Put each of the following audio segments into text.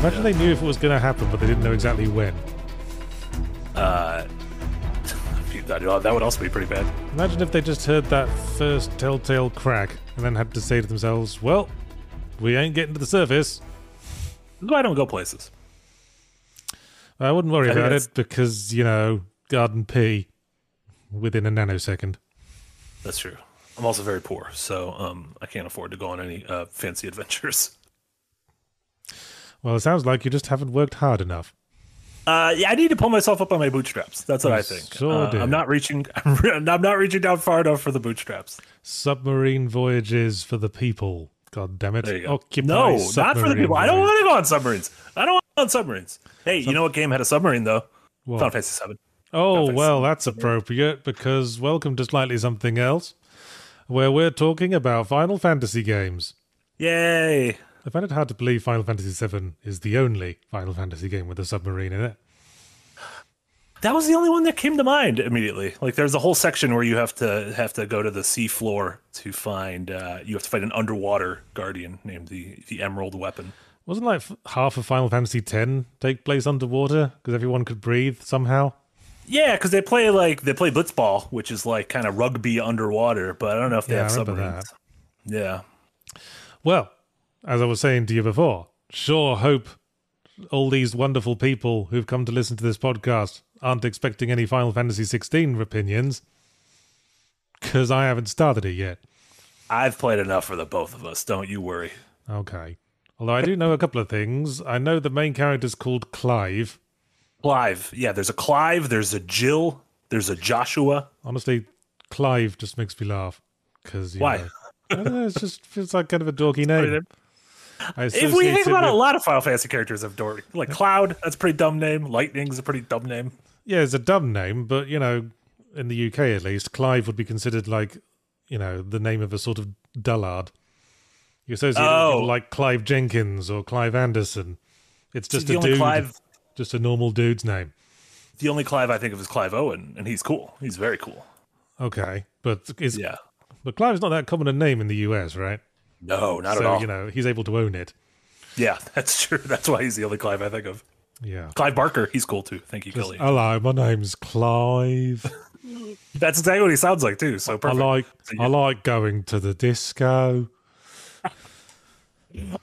Imagine they knew if it was going to happen, but they didn't know exactly when. Uh, that would also be pretty bad. Imagine if they just heard that first telltale crack and then had to say to themselves, "Well, we ain't getting to the surface." I don't go places. I wouldn't worry I about it because you know garden pea within a nanosecond. That's true. I'm also very poor, so um, I can't afford to go on any uh, fancy adventures. Well, it sounds like you just haven't worked hard enough. Uh, yeah, I need to pull myself up by my bootstraps. That's what You I think. sure Uh. I'm not reaching. I'm not reaching down far enough for the bootstraps. Submarine voyages for the people. God damn it! Occupy no, not for the people. I don't want to go on submarines. I don't want to go on submarines. Hey, you know what game had a submarine though? What? Final Fantasy Seven. Oh, well, that's appropriate because welcome to Slightly Something Else, where we're talking about Final Fantasy games. Yay! I find it hard to believe Final Fantasy VII is the only Final Fantasy game with a submarine in it. That was the only one that came to mind immediately. Like, there's a whole section where you have to have to go to the sea floor to find. Uh, you have to fight an underwater guardian named the the Emerald Weapon. Wasn't like half of Final Fantasy X take place underwater because everyone could breathe somehow? Yeah, because they play like they play blitzball, which is like kind of rugby underwater. But I don't know if they Yeah, have submarines. Yeah. Well, as I was saying to you before, sure hope all these wonderful people who've come to listen to this podcast aren't expecting any Final Fantasy XVI opinions because I haven't started it yet. I've played enough for the both of us. Don't you worry. Okay. Although I do know a couple of things. I know the main character's called Clive. Clive. Yeah, there's a Clive. There's a Jill. There's a Joshua. Honestly, Clive just makes me laugh because Why? Know, I don't know, it just feels like kind of a dorky name. I If we think about a lot of Final Fantasy characters have Dory. Like Cloud, that's a pretty dumb name. Lightning's a pretty dumb name. yeah, it's a dumb name, but you know, in the UK at least, Clive would be considered like, you know, the name of a sort of dullard. You associate with Oh. people like Clive Jenkins or Clive Anderson. It's just a dude, Clive, just a normal dude's name. the only Clive I think of is Clive Owen, and he's cool. He's very cool. Okay, but is Yeah. but Clive's not that common a name in the US, right? No, not so at all. you know, he's able to own it. Yeah, that's true. That's why he's the only Clive I think of. Yeah. Clive Barker, he's cool too. Thank you, Kelly. Hello, my name's Clive. That's exactly what he sounds like too. So I like So you- I like going to the disco.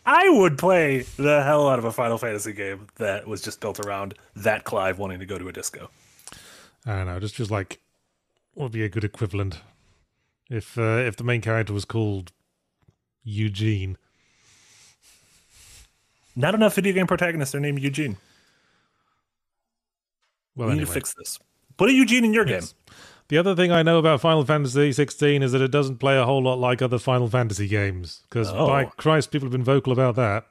I would play the hell out of a Final Fantasy game that was just built around that Clive wanting to go to a disco. I don't know, just just like what would be a good equivalent if uh, if the main character was called Eugene. Not enough video game protagonists are named Eugene. Well, we need to fix this. Put a Eugene in your Yes. game. The other thing I know about Final Fantasy 16 is that it doesn't play a whole lot like other Final Fantasy games. Because Oh. by Christ, people have been vocal about that.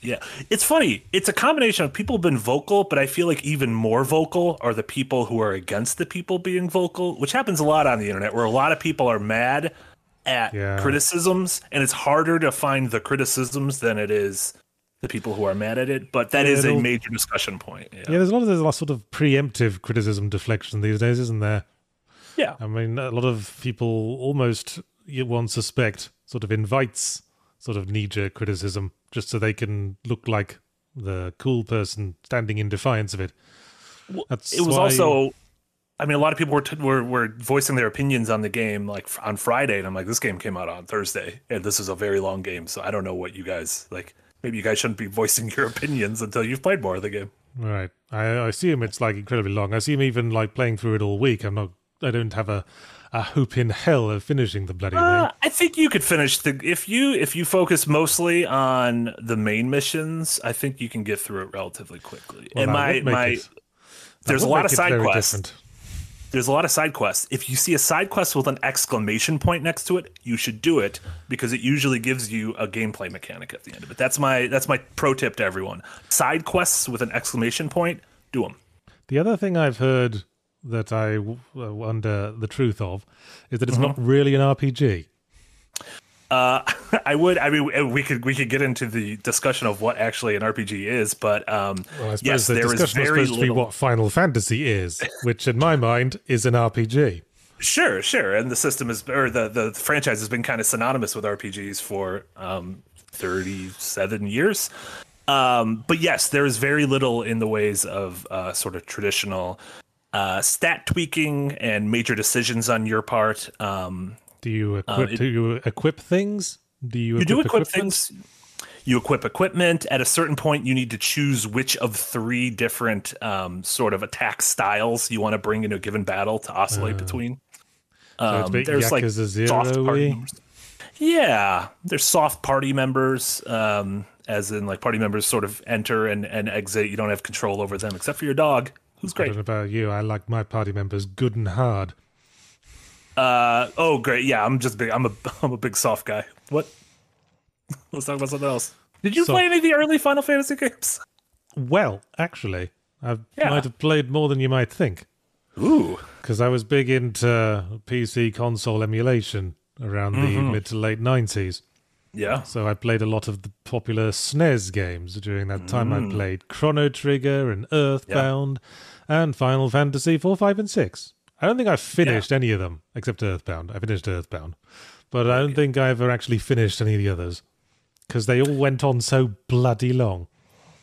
Yeah. It's funny. It's a combination of people have been vocal, but I feel like even more vocal are the people who are against the people being vocal, which happens a lot on the internet where a lot of people are mad at Yeah. criticisms and it's harder to find the criticisms than it is the people who are mad at it, but that Yeah, is a major discussion point. Yeah. Yeah, there's a lot of there's a lot sort of preemptive criticism deflection these days, isn't there? Yeah. I mean, a lot of people almost you one suspect sort of invites sort of knee-jerk criticism just so they can look like the cool person standing in defiance of it. That's it was why- also i mean a lot of people were, t- were were voicing their opinions on the game like on friday and i'm like this game came out on thursday and this is a very long game so i don't know what you guys like maybe you guys shouldn't be voicing your opinions until you've played more of the game right. I, I assume it's like incredibly long. I assume even like playing through it all week. I'm not. I don't have a a hope in hell of finishing the bloody uh, thing. i think you could finish the if you if you focus mostly on the main missions i think you can get through it relatively quickly Well, and my my it- there's a lot of side quests different. There's a lot of side quests. If you see a side quest with an exclamation point next to it, you should do it because it usually gives you a gameplay mechanic at the end of it. That's my that's my pro tip to everyone. Side quests with an exclamation point, do them. The other thing I've heard that I uh, wonder the truth of is that it's not Mm-hmm. really an RPG. Uh, I would. I mean, we could we could get into the discussion of what actually an RPG is, but um, Well, I suppose yes, the there is very supposed to be little. what Final Fantasy is, which in my mind is an RPG. Sure, sure. And the system is, or the the franchise has been kind of synonymous with RPGs for um, thirty seven years. Um, but yes, there is very little in the ways of uh, sort of traditional uh, stat tweaking and major decisions on your part. Um, Do you equip? it- do you equip things? Do you? you do equip equipment? things. You equip equipment. At a certain point, you need to choose which of three different um, sort of attack styles you want to bring into a given battle to oscillate between. Uh, So it's Um, bit there's like soft party members. Yeah, there's soft party members, um, as in like party members sort of enter and, and exit. You don't have control over them except for your dog, who's I great. don't know about you. I like my party members good and hard. Uh, oh, great. Yeah, I'm just big. I'm a I'm a big soft guy. What? Let's talk about something else. Did you So- play any of the early Final Fantasy games? Well, actually, I Yeah. might have played more than you might think Ooh, because I was big into PC console emulation around the Mm-hmm. mid to late nineties. yeah. So I played a lot of the popular SNES games during that time. Mm. I played Chrono Trigger and Earthbound and Final Fantasy 4, 5, and 6. I don't think I've finished any of them except Earthbound. I finished Earthbound. But I don't think I ever actually finished any of the others because they all went on so bloody long.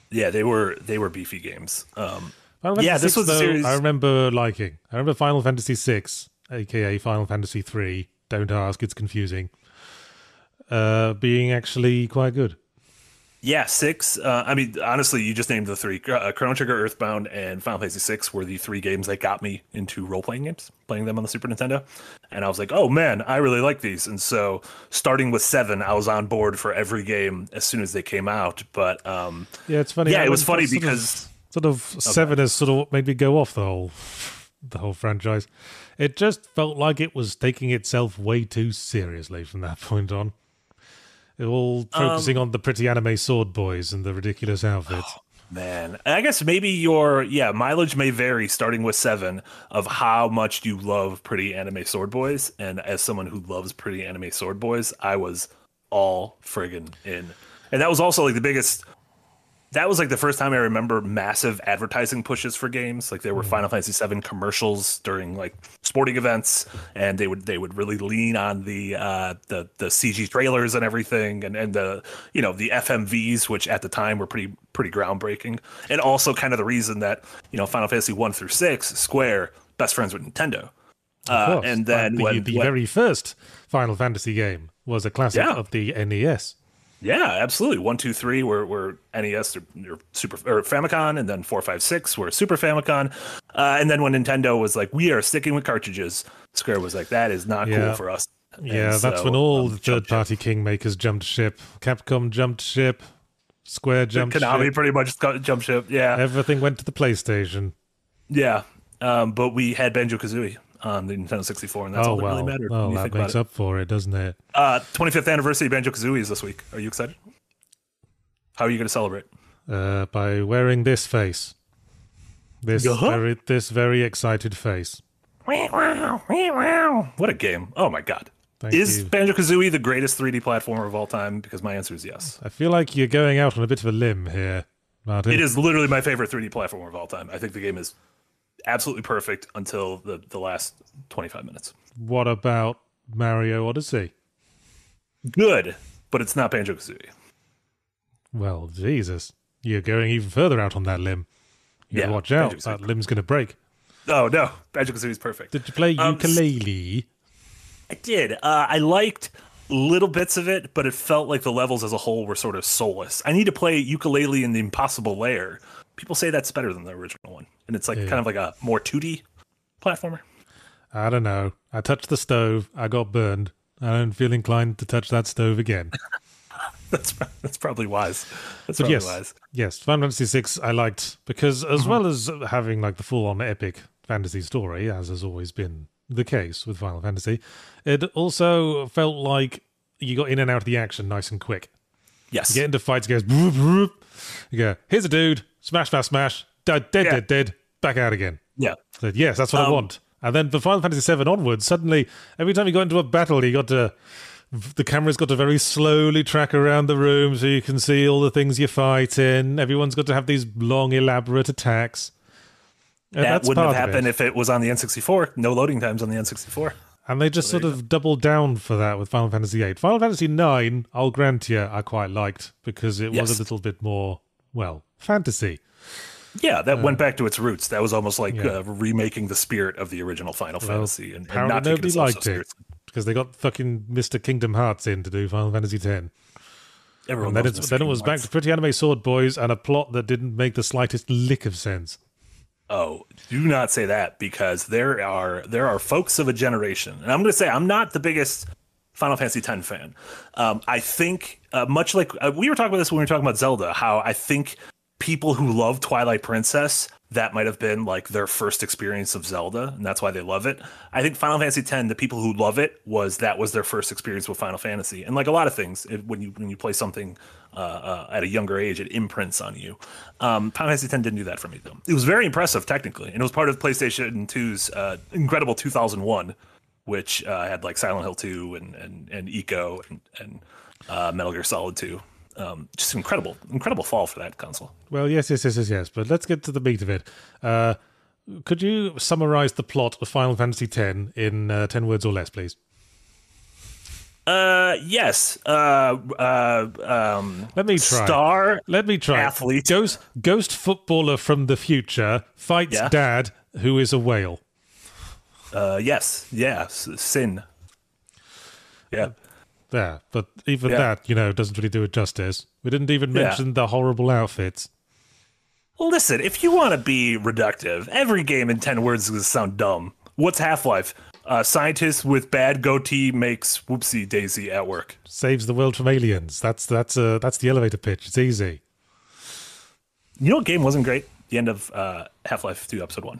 Yeah, they were they were beefy games. Um, Yeah, this was though, series- I remember liking. I remember Final Fantasy VI, aka Final Fantasy 3. Don't ask, it's confusing. Uh, being actually quite good. Yeah, six. Uh, I mean, honestly, you just named the three: uh, Chrono Trigger, Earthbound, and Final Fantasy Six were the three games that got me into role playing games, playing them on the Super Nintendo. And I was like, oh man, I really like these. And so, starting with seven, I was on board for every game as soon as they came out. But um, Yeah, it's funny. Yeah, I it was funny sort of- because- sort of seven has sort of what made me go off the whole the whole franchise. It just felt like it was taking itself way too seriously from that point on. All focusing Um, on the pretty anime sword boys and the ridiculous outfits. Man, I guess maybe your yeah mileage may vary starting with seven of how much you love pretty anime sword boys, and as someone who loves pretty anime sword boys, I was all friggin' in, and that was also like the biggest. That was like the first time I remember massive advertising pushes for games. Like there were Final Fantasy VII commercials during like sporting events, and they would they would really lean on the uh, the the CG trailers and everything, and and the you know the FMVs, which at the time were pretty pretty groundbreaking, and also kind of the reason that you know Final Fantasy one through six Square best friends with Nintendo, uh, and then the, when, the when- very first Final Fantasy game was a classic Yeah. of the NES. Yeah, absolutely. One, two, three were, were NES or, or Super or Famicom, and then four, five, six were Super Famicom. Uh, and then when Nintendo was like, "We are sticking with cartridges," Square was like, "That is not Yeah. cool for us." And Yeah, that's when all um, the third party kingmakers jumped ship. Capcom jumped ship. Square ship. jumped Konami ship. pretty much got- jumped ship. Yeah, Everything went to the PlayStation. yeah. Um, but we had Banjo Kazooie on the Nintendo 64, and that's oh all that well, really mattered. oh that makes it. up for it, doesn't it? Uh, 25th anniversary of Banjo Kazooie is this week. Are you excited? How are you going to celebrate? Uh, by wearing this face, this Uh-huh. very this very excited face. What a game! Oh my god. Thank is. Banjo Kazooie the greatest 3D platformer of all time? Because my answer is yes. I feel like you're going out on a bit of a limb here, Martin. It is literally my favorite 3D platformer of all time. I think the game is absolutely perfect until the, the last 25 minutes. What about Mario Odyssey? Good, but it's not Banjo Kazooie. Well, Jesus, you're going even further out on that limb. You Yeah, watch out. That limb's gonna break. Oh no, Banjo Kazooie is perfect. Did you play Um, Yooka-Laylee? I did. Uh, I liked little bits of it, but it felt like the levels as a whole were sort of soulless. I need to play Yooka-Laylee in the Impossible Lair. People say that's better than the original one, and it's like kind of like a more 2D platformer. I don't know. I touched the stove. I got burned. I don't feel inclined to touch that stove again. That's that's probably wise. That's But probably yes, wise. yes, Final Fantasy VI I liked because as Mm-hmm. well as having like the full-on epic fantasy story, as has always been the case with Final Fantasy, it also felt like you got in and out of the action nice and quick. Yes. You get into fights, goes, boop, boop. you go, here's a dude, smash, smash, smash, dead, dead, Yeah. dead, dead, back out again. yeah. So, yes, that's what I Um, want. And then for Final Fantasy VII onwards, suddenly every time you got into a battle, you got to the camera's got to very slowly track around the room so you can see all the things you fight in. Everyone's got to have these long, elaborate attacks. And That wouldn't have happened it. if it was on the N64. No loading times on the N64. And they just sort of doubled down for that with Final Fantasy VIII. Final Fantasy IX, I'll grant you, I quite liked because it was a little bit more well, fantasy. Yeah, that went back to its roots. That was almost like uh, remaking the spirit of the original Final Fantasy, and, and Apparently not taking nobody itself so liked it because they got fucking Mr. Kingdom Hearts in to do Final Fantasy X. Everyone And then, then it was Kingdom back to Pretty Anime Sword Boys and a plot that didn't make the slightest lick of sense. Oh, do not say that because there are there are folks of a generation, and I'm going to say I'm not the biggest Final Fantasy X fan. Um, I think uh, much like uh, we were talking about this when we were talking about Zelda, how I think people who love Twilight Princess that might have been like their first experience of Zelda, and that's why they love it. I think Final Fantasy X, the people who love it, was that was their first experience with Final Fantasy, and like a lot of things, it, when you when you play something uh, uh, at a younger age, it imprints on you. Um, Final Fantasy X didn't do that for me though. It was very impressive technically, and it was part of PlayStation 2's uh, incredible 2001, which uh, had like Silent Hill 2 and and and Ico and and uh, Metal Gear Solid 2. Um, just incredible, incredible fall for that console. Well, yes, yes, yes, yes, yes. But let's get to the meat of it. Uh, could you summarize the plot of Final Fantasy X in uh, 10 words or less, please? Uh, yes. Uh, uh, um, Let me try. Star. Let me try. Athlete. Ghost, ghost footballer from the future fights Yeah. dad, who is a whale. Uh, yes. Yeah. S- Sin. Yeah. There, but even Yeah. that, you know, doesn't really do it justice. We didn't even Yeah. mention the horrible outfits. Well, listen. If you want to be reductive, every game in ten words is going to sound dumb. What's Half Life? Uh, scientist with bad goatee makes whoopsie daisy at work. Saves the world from aliens. That's that's uh, that's the elevator pitch. It's easy. You know what game wasn't great? The end of uh, Half Life 2, Episode 1.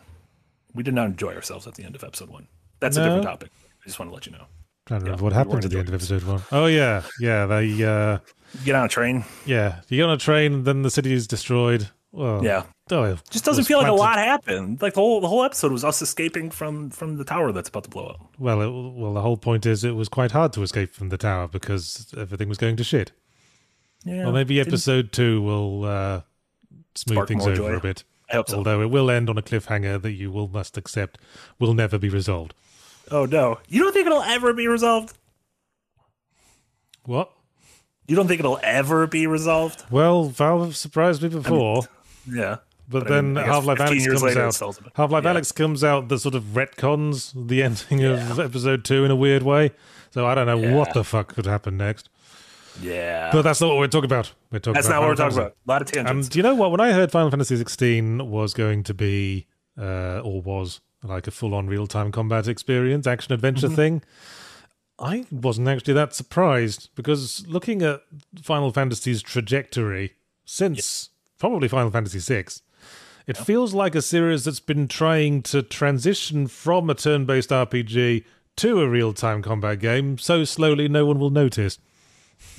We did not enjoy ourselves at the end of Episode 1. That's a different topic. I just want to let you know. Trying to remember what happened at the end of episode one. Oh yeah, yeah. They uh, Get on a train. yeah. You get on a train, and then the city is destroyed. Well, Yeah. Oh, Just doesn't feel like a lot happened. Like the whole the whole episode was us escaping from from the tower that's about to blow up. Well, it, well, the whole point is it was quite hard to escape from the tower because everything was going to shit. Yeah. Well, maybe episode two will uh, smooth Spark things over joy. a bit. I hope so. Although it will end on a cliffhanger that you will must accept will never be resolved. Oh no. You don't think it'll ever be resolved? What? You don't think it'll ever be resolved? Well, Valve have surprised me before, Yeah. but, but I mean, then I guess Half Life Alyx comes out. Half Life Yeah. Alyx comes out that sort of retcons the ending of episode two in a weird way. So I don't know what the fuck could happen next. Yeah. But that's not what we're talking about. We're talking That's about not what we're talking about. A lot of tangents. And do you know what? When I heard Final Fantasy 16 was going to be, uh, or was like a full-on real-time combat experience, action adventure mm-hmm. thing, I wasn't actually that surprised because looking at Final Fantasy's trajectory since probably Final Fantasy 6, it feels like a series that's been trying to transition from a turn-based RPG to a real-time combat game so slowly no one will notice.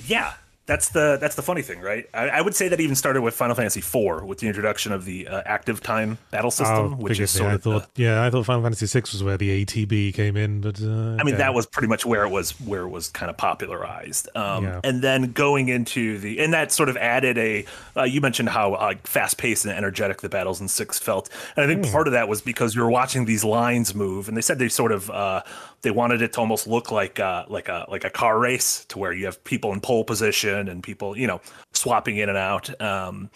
Yeah, that's the that's the funny thing, right? I, I would say that even started with Final Fantasy IV with the introduction of the uh, active time battle system, Oh, which is sort I of. the- yeah, I thought Final Fantasy VI was where the ATB came in, but uh, I mean, that was pretty much where it was where it was kind of popularized. Um, Yeah. And then going into the and that sort of added a. Uh, you mentioned how uh, fast paced and energetic the battles in six felt, and I think Hmm. part of that was because you were watching these lines move, and they said they sort of uh, they wanted it to almost look like uh, like a like a car race to where you have people in pole position and people you know swapping in and out. Um,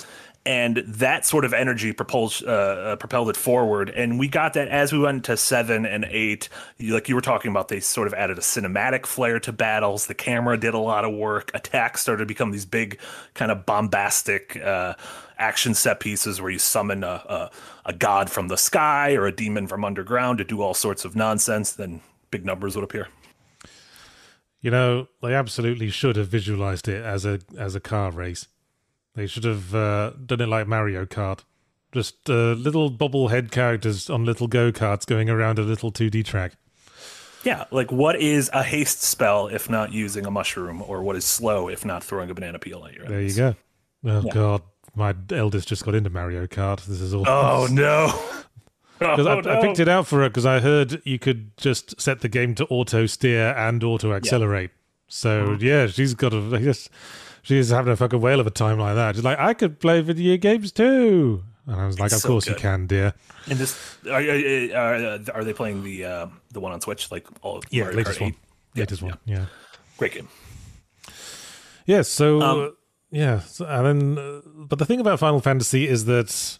and that sort of energy propelled uh, uh, propelled it forward. And we got that as we went to seven and eight. Like you were talking about, they sort of added a cinematic flair to battles. The camera did a lot of work. Attacks started to become these big, kind of bombastic uh, action set pieces where you summon a, a a god from the sky or a demon from underground to do all sorts of nonsense. Then big numbers would appear. you know they absolutely should have visualized it as a as a car race. They should have uh, done it like Mario Kart, just uh, little bobblehead characters on little go karts going around a little two D track. Yeah, like what is a haste spell if not using a mushroom, or what is slow if not throwing a banana peel at your There you go. Oh God, my eldest just got into Mario Kart. This is all. Oh no! Because Oh, I, I picked it out for her because I heard you could just set the game to auto steer and auto accelerate. So Mm-hmm. yeah, she's got a just she's having a fucking whale of a time like that. She's like, I could play video games too, and I was like, It's of so course you can, dear. And this are, are, are they playing the uh, the one on Switch? Like all Yeah, Mario latest Kart one, 8? latest one, yeah. Great game. Yeah, so Um, yeah, so, and then uh, but the thing about Final Fantasy is that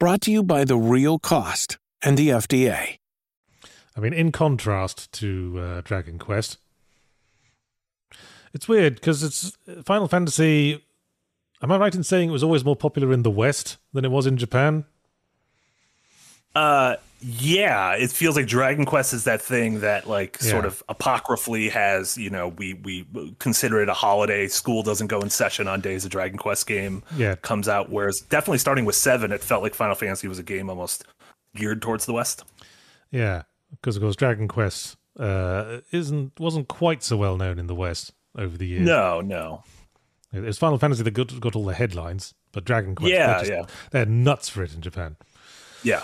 Brought to you by The Real Cost and the FDA. I mean, in contrast to uh, Dragon Quest, it's weird because it's Final Fantasy. Am I right in saying it was always more popular in the West than it was in Japan? Uh, yeah, it feels like Dragon Quest is that thing that like sort of apocryphally has, you know, we we consider it a holiday. School doesn't go in session on days a Dragon Quest game Yeah. comes out. Whereas definitely starting with seven, it felt like Final Fantasy was a game almost geared towards the West. Yeah, because of course Dragon Quest uh, isn't wasn't quite so well known in the West over the years. No, no. It was Final Fantasy that got, got all the headlines, but Dragon Quest, Yeah, they're, just- yeah. they're nuts for it in Japan. Yeah.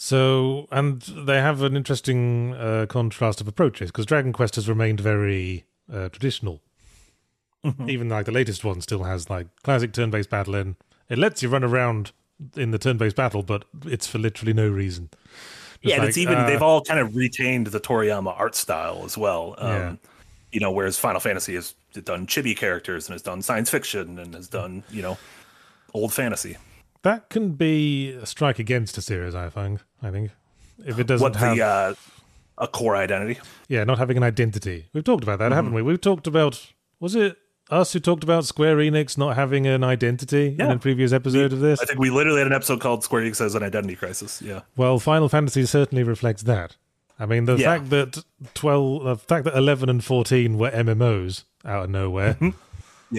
So, and they have an interesting uh, contrast of approaches because Dragon Quest has remained very uh, traditional. Even like the latest one still has like classic turn-based battling. It lets you run around in the turn-based battle, but it's for literally no reason. Just yeah, like, it's even uh, they've all kind of retained the Toriyama art style as well. Um, Yeah. You know, whereas Final Fantasy has done chibi characters and has done science fiction and has done you know old fantasy. That can be a strike against a series. I find. I think if it doesn't What have the uh, a core identity? yeah, not having an identity. We've talked about that, Mm-hmm. haven't we? We've talked about was it us who talked about Square Enix not having an identity in a previous episode of this? I think we literally had an episode called Square Enix has an identity crisis. Yeah. Well, Final Fantasy certainly reflects that. I mean, the Yeah. fact that twelve, the fact that eleven and fourteen were MMOs out of nowhere. Mm-hmm.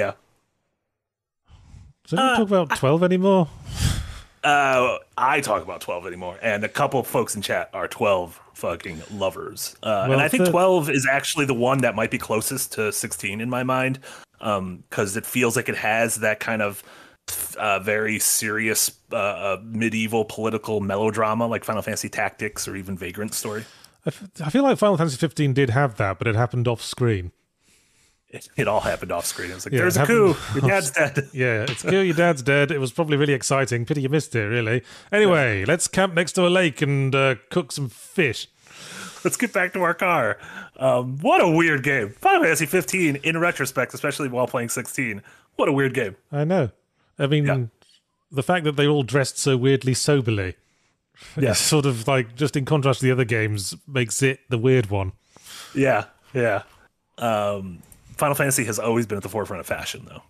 Yeah. So don't talk about twelve anymore. Uh, I talk about 12 anymore, and a couple of folks in chat are 12 fucking lovers. Uh, Well, and I think the- 12 is actually the one that might be closest to 16 in my mind, because it feels like it has that kind of uh, very serious uh, uh, medieval political melodrama like Final Fantasy Tactics or even Vagrant story. I, f- I feel like Final Fantasy fifteen did have that, but it happened off screen. It, it all happened off screen. It was like, Yeah, there's a coup. Your dad's dead. Yeah, it's cool. Your dad's dead. It was probably really exciting. Pity you missed it. Really. Anyway, let's camp next to a lake and uh, cook some fish. Let's get back to our car. Um, what a weird game. Final Fantasy 15, in retrospect, especially while playing 16. What a weird game. I know. I mean, Yeah. the fact that they all dressed so weirdly soberly, Yeah. sort of like just in contrast to the other games, makes it the weird one. Yeah, yeah. Um, Final Fantasy has always been at the forefront of fashion, though.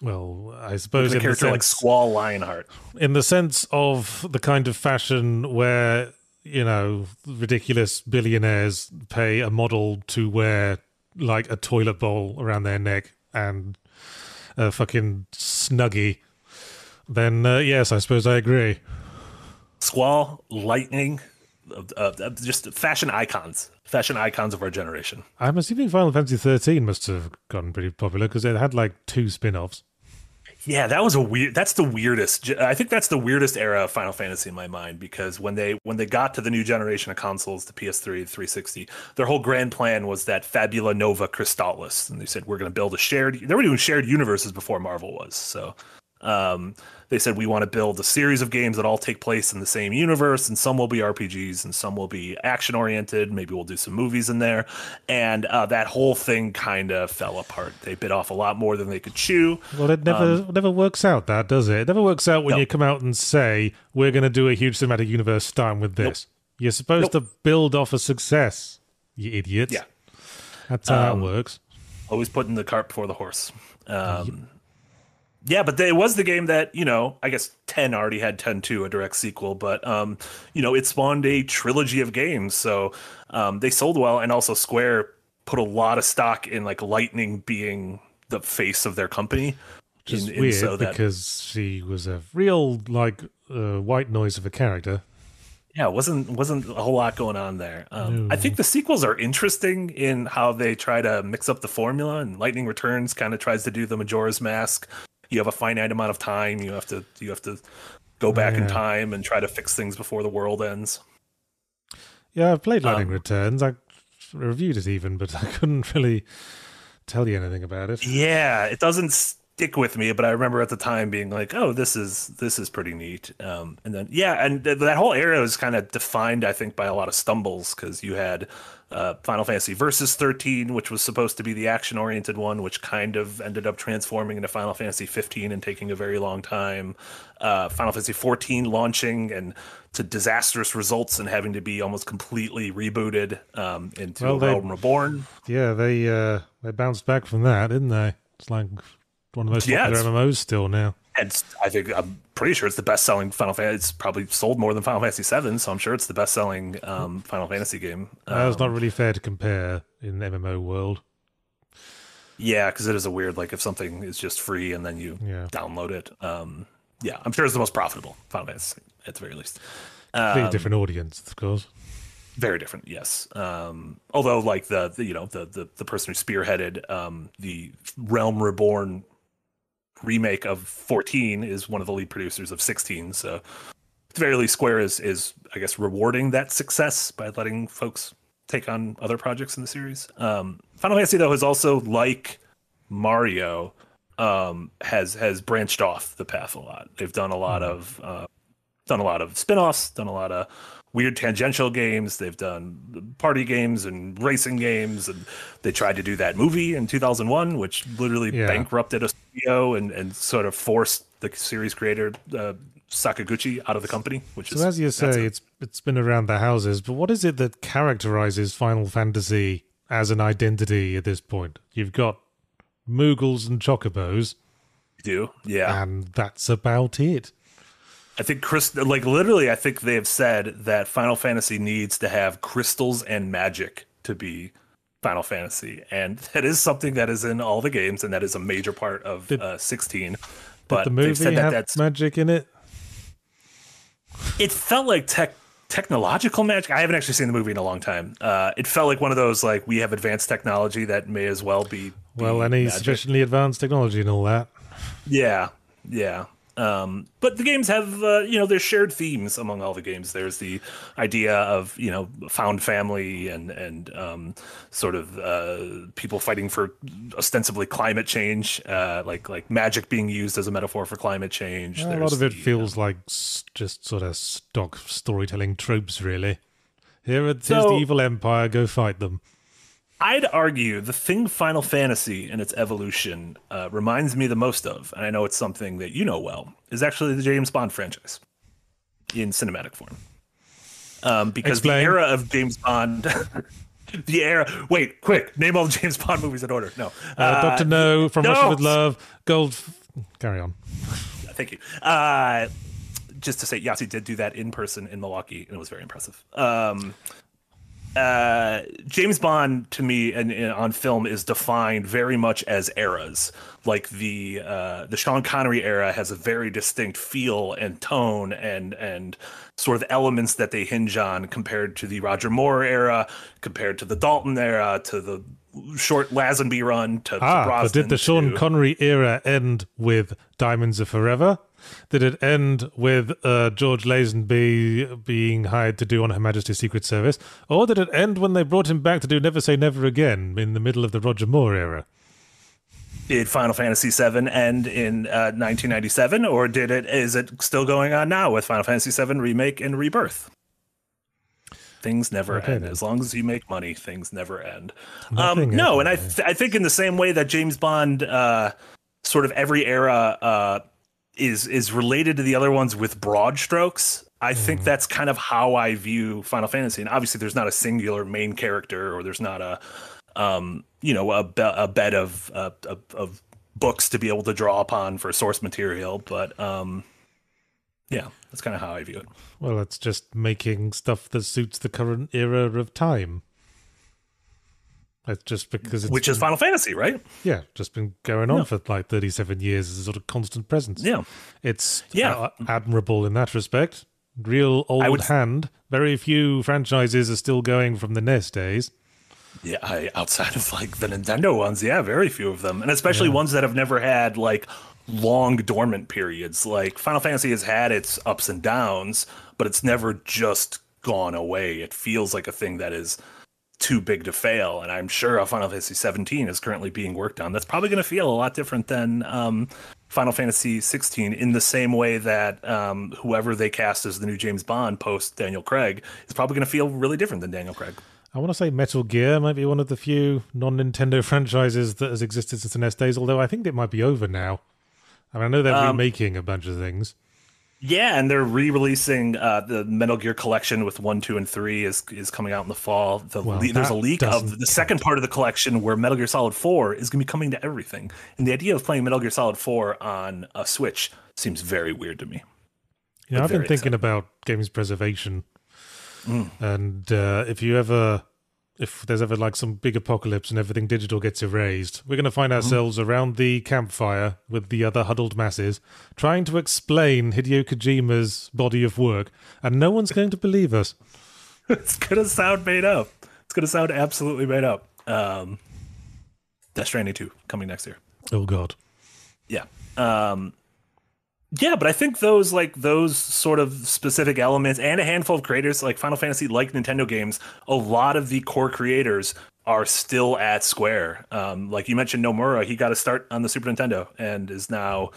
Well, I suppose A in the, character like sense, Squall Leonhart. in the sense of the kind of fashion where you know ridiculous billionaires pay a model to wear like a toilet bowl around their neck and a fucking snuggie. Then uh, yes, I suppose I agree. Squall, Lightning, uh, uh, just fashion icons, fashion icons of our generation. I'm assuming Final Fantasy 13 must have gotten pretty popular because it had like two spin-offs. Yeah, that was a weird. That's the weirdest. I think that's the weirdest era of Final Fantasy in my mind because when they when they got to the new generation of consoles, the PS3, 360, their whole grand plan was that Fabula Nova Crystallis, and they said we're going to build a shared. They were doing shared universes before Marvel was, so um, they said we want to build a series of games that all take place in the same universe, and some will be RPGs and some will be action oriented. Maybe we'll do some movies in there, and uh, that whole thing kind of fell apart. They bit off a lot more than they could chew. Well, it never never works out, that does it? It never works out when Um, No. you come out and say we're going to do a huge cinematic universe starting with this. You're supposed to build off a success, you idiots. Yeah. that's how Um, that works. always putting the cart before the horse. Um, yeah, but it was the game that you know. I guess ten already had ten two, a direct sequel, but um, you know, it spawned a trilogy of games, so um, they sold well, and also Square put a lot of stock in like Lightning being the face of their company. Which is in- in weird so that- because she was a real like uh, white noise of a character. yeah, it wasn't wasn't a whole lot going on there. Um, I think the sequels are interesting in how they try to mix up the formula, and Lightning Returns kind of tries to do the Majora's Mask you have a finite amount of time. You have to you have to go back in time and try to fix things before the world ends. Yeah, I've played Lightning Um, Returns. I reviewed it even, but I couldn't really tell you anything about it. Yeah, it doesn't stick with me, but I remember at the time being like, "Oh, this is this is pretty neat." Um, and then yeah, and th- that whole era was kind of defined, I think, by a lot of stumbles because you had uh, Final Fantasy Versus 13, which was supposed to be the action-oriented one, which kind of ended up transforming into Final Fantasy 15 and taking a very long time. Uh, Final Fantasy 14 launching and to disastrous results and having to be almost completely rebooted um, into Well, they- Realm Reborn. Yeah, they uh, they bounced back from that, didn't they? It's like one of the most Yeah, popular MMOs still now. And I think I'm pretty sure it's the best selling Final Fantasy. It's probably sold more than Final Fantasy VII, so I'm sure it's the best selling um, Final Fantasy game. It's Um, not really fair to compare in the MMO world. yeah, because it is a weird like if something is just free and then you Yeah. download it. Um, yeah, I'm sure it's the most profitable Final Fantasy at the very least. Completely Um, different audience, of course. very different yes um although like the, the you know the, the the person who spearheaded um the realm reborn remake of 14 is one of the lead producers of 16 so at the very least square is is i guess rewarding that success by letting folks take on other projects in the series. Um final fantasy though is also like mario um has has branched off the path a lot. They've done a lot of uh done a lot of spin-offs done a lot of weird tangential games they've done party games and racing games and they tried to do that movie in 2001 which literally Yeah. bankrupted a studio and, and sort of forced the series creator uh, sakaguchi out of the company which is So as you say, it's it's been around the houses, but what is it that characterizes Final Fantasy as an identity at this point? You've got Moogles and Chocobos, do yeah and that's about it. I think Chris, like literally, I think they have said that Final Fantasy needs to have crystals and magic to be Final Fantasy, and that is something that is in all the games, and that is a major part of Did- uh, 16. But the movie said that that's magic in it? it felt like tech technological magic. I haven't actually seen the movie in a long time. Uh, it felt like one of those like we have advanced technology that may as well be, be Well, any magic. sufficiently advanced technology and all that. Yeah, yeah. Um, but the games have, uh, you know, there's shared themes among all the games. There's the idea of, you know, found family and and um, sort of uh, people fighting for ostensibly climate change, uh, like like magic being used as a metaphor for climate change. a lot of it the, feels like just sort of stock storytelling tropes, really. Here, it- here's So- the evil empire. Go fight them. I'd argue the thing Final Fantasy and its evolution uh, reminds me the most of, and I know it's something that you know well, is actually the James Bond franchise in cinematic form. Um, because Explain. the era of James Bond, the era. Wait, quick! Name all the James Bond movies in order. No, Uh, Doctor No, From Russia with Love, Gold. Carry on. Thank you. Uh, just to say, Yahtzee did do that in person in Milwaukee, and it was very impressive. Um, uh, James Bond, to me, and, and on film, is defined very much as eras. Like the uh, the Sean Connery era has a very distinct feel and tone, and and sort of elements that they hinge on compared to the Roger Moore era, compared to the Dalton era, to the short Lazenby run, to, to Ah, but did the Sean to- Connery era end with Diamonds Are Forever? Did it end with uh, George Lazenby being hired to do on Her Majesty's Secret Service? Or did it end when they brought him back to do Never Say Never Again in the middle of the Roger Moore era? did Final Fantasy VII end in uh, 1997, or did it? Is it still going on now with Final Fantasy VII remake and rebirth? Things never Okay, end. As long as you make money, things never end. Um, no, and I, th- I think in the same way that James Bond, uh, sort of every era, uh, is is related to the other ones with broad strokes. I think that's kind of how I view Final Fantasy. And obviously, there's not a singular main character, or there's not a, um, you know, a, be- a bed of, uh, of of books to be able to draw upon for source material. But um, yeah, that's kind of how I view it. Well, it's just making stuff that suits the current era of time. It's just because it's Which is Final Fantasy, right? yeah, just been going on for like thirty-seven years as a sort of constant presence. Yeah. it's Yeah. uh, admirable in that respect. Real old hand. Very few franchises are still going from the NES days. Yeah, I, outside of like the Nintendo ones, yeah, very few of them, and especially ones that have never had like long dormant periods. Like Final Fantasy has had its ups and downs, but it's never just gone away. It feels like a thing that is too big to fail. And I'm sure a Final Fantasy 17 is currently being worked on. That's probably going to feel a lot different than um, Final Fantasy 16 in the same way that um, whoever they cast as the new James Bond post Daniel Craig is probably going to feel really different than Daniel Craig. I want to say Metal Gear might be one of the few non Nintendo franchises that has existed since the NES days, although I think it might be over now. I mean, I know they're Um, remaking a bunch of things. Yeah, and they're re-releasing uh, the Metal Gear collection with one, two, and three is is coming out in the fall. The Well, le- there's a leak of the second part of the collection where Metal Gear Solid Four is going to be coming to everything, and the idea of playing Metal Gear Solid Four on a Switch seems very weird to me. You know, I've been thinking about games preservation, Mm. and uh, if you ever, if there's ever like some big apocalypse and everything digital gets erased, we're going to Mm-hmm. find ourselves around the campfire with the other huddled masses, trying to explain Hideo Kojima's body of work, and no one's going to believe us. it's gonna sound made up. It's gonna sound absolutely made up. Um, Death Stranding two coming next year. Oh God. Yeah. Um yeah, but I think those like those sort of specific elements and a handful of creators like Final Fantasy like Nintendo games, a lot of the core creators are still at Square. Um like you mentioned Nomura, he got a start on the Super Nintendo and is now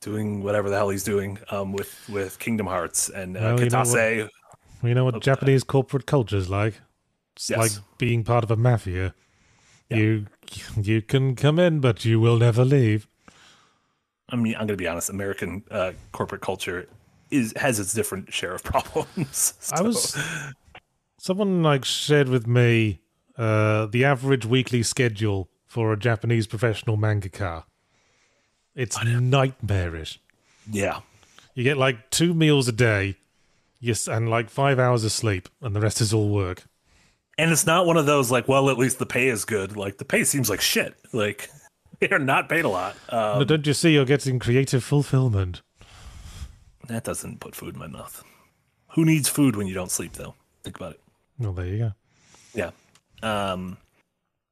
doing whatever the hell he's doing um with with Kingdom Hearts and uh, Well, you know Kitase. You know what Japanese corporate culture's like? It's Yes. like being part of a mafia. You you can come in, but you will never leave. I mean, I'm going to be honest. American uh, corporate culture is has its different share of problems. I was someone like shared with me uh, the average weekly schedule for a Japanese professional mangaka. It's nightmarish. yeah. You get like two meals a day, yes, and like five hours of sleep, and the rest is all work. And it's not one of those like, well, at least the pay is good. Like the pay seems like shit. Like they're not paid a lot. Um, no, don't you see? You're getting creative fulfillment. that doesn't put food in my mouth. Who needs food when you don't sleep, though? Think about it. Well, there you go. Yeah. Um,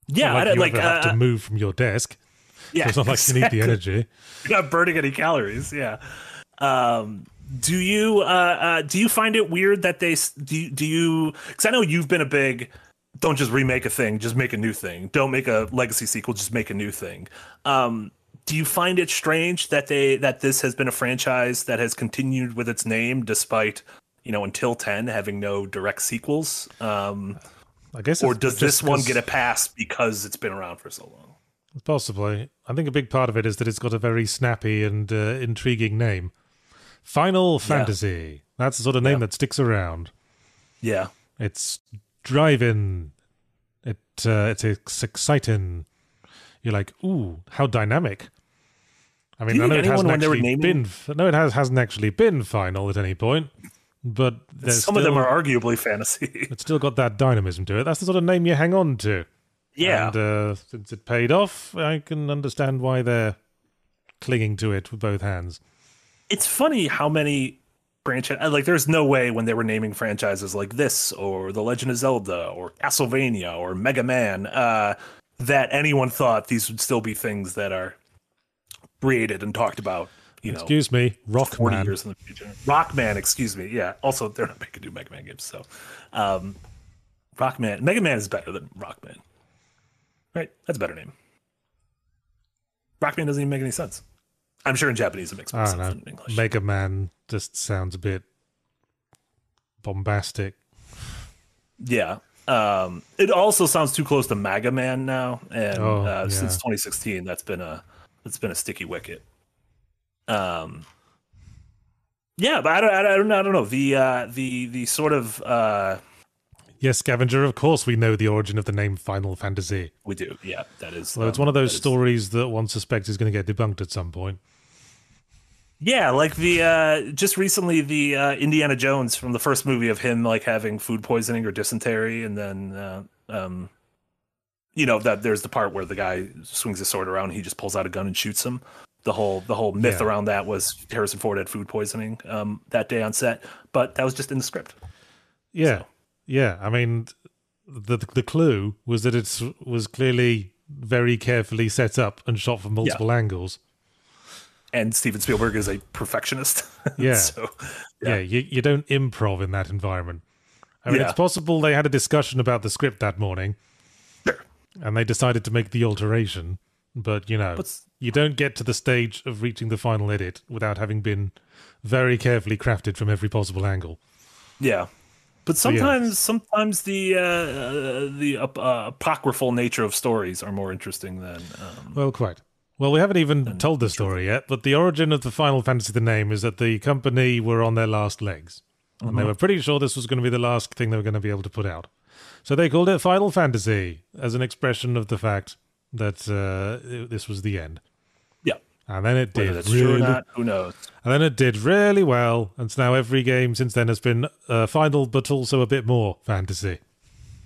yeah. Not I, like you like ever have uh, to move from your desk. yeah. It's not like you need the energy. You're not burning any calories. Yeah. Um, do you uh, uh, do you find it weird that they do do you? Because I know you've been a big don't just remake a thing, just make a new thing. Don't make a legacy sequel, just make a new thing. Um, do you find it strange that they that this has been a franchise that has continued with its name despite you know until ten having no direct sequels? Um, I guess. or does this one get a pass because it's been around for so long? Possibly. I think a big part of it is that it's got a very snappy and uh, intriguing name. Final Fantasy. That's the sort of name that sticks around. Yeah. It's driving. It uh, it's, it's exciting. You're like, ooh, how dynamic. I mean, I know it hasn't anyone, when they were actually been. No, it has hasn't actually been final at any point. But there's Some of them are arguably fantasy. It's still got that dynamism to it. That's the sort of name you hang on to. yeah. And uh, since it paid off, I can understand why they're clinging to it with both hands. it's funny how many franchise like there's no way when they were naming franchises like this or the legend of zelda or castlevania or mega man uh that anyone thought these would still be things that are created and talked about you know Excuse me, 40 Rockman. years in the future. Rockman excuse me yeah. Also they're not making new mega man games so um rockman mega man is better than rockman right that's a better name. Rockman doesn't even make any sense i'm sure in japanese it makes more sense don't than in english Mega Man just sounds a bit bombastic. Yeah. Um, it also sounds too close to MAGA Man now, and Oh, uh, yeah. since 2016, that's been a that's been a sticky wicket. Um, yeah, but I don't, I don't, I don't know the uh, the the sort of uh, Yes, Scavenger, of course we know the origin of the name Final Fantasy. we do. Yeah, that is. Well, it's um, one of those that is- stories that one suspects is going to get debunked at some point. Yeah, like the uh, just recently the uh, Indiana Jones from the first movie of him like having food poisoning or dysentery, and then uh, um, you know that there's the part where the guy swings his sword around, and he just pulls out a gun and shoots him. The whole the whole myth Yeah. around that was Harrison Ford had food poisoning um, that day on set, but that was just in the script. Yeah, So- yeah. I mean, the the clue was that it was clearly very carefully set up and shot from multiple angles. And Steven Spielberg is a perfectionist. Yeah. so Yeah, you, you don't improv in that environment. I mean, Yeah. it's possible they had a discussion about the script that morning Sure. and they decided to make the alteration. But, you know, But- you don't get to the stage of reaching the final edit without having been very carefully crafted from every possible angle. Yeah, but sometimes sometimes the uh, uh, the uh, apocryphal nature of stories are more interesting than. Um, Well, quite. Well, we haven't even told the story yet, but the origin of the Final Fantasy, the name, is that the company were on their last legs. And they were pretty sure this was going to be the last thing they were going to be able to put out. So they called it Final Fantasy as an expression of the fact that uh, this was the end. yeah, And then it whether did that's really, true or not, who knows? and then it did really well. And so now every game since then has been uh, final, but also a bit more fantasy.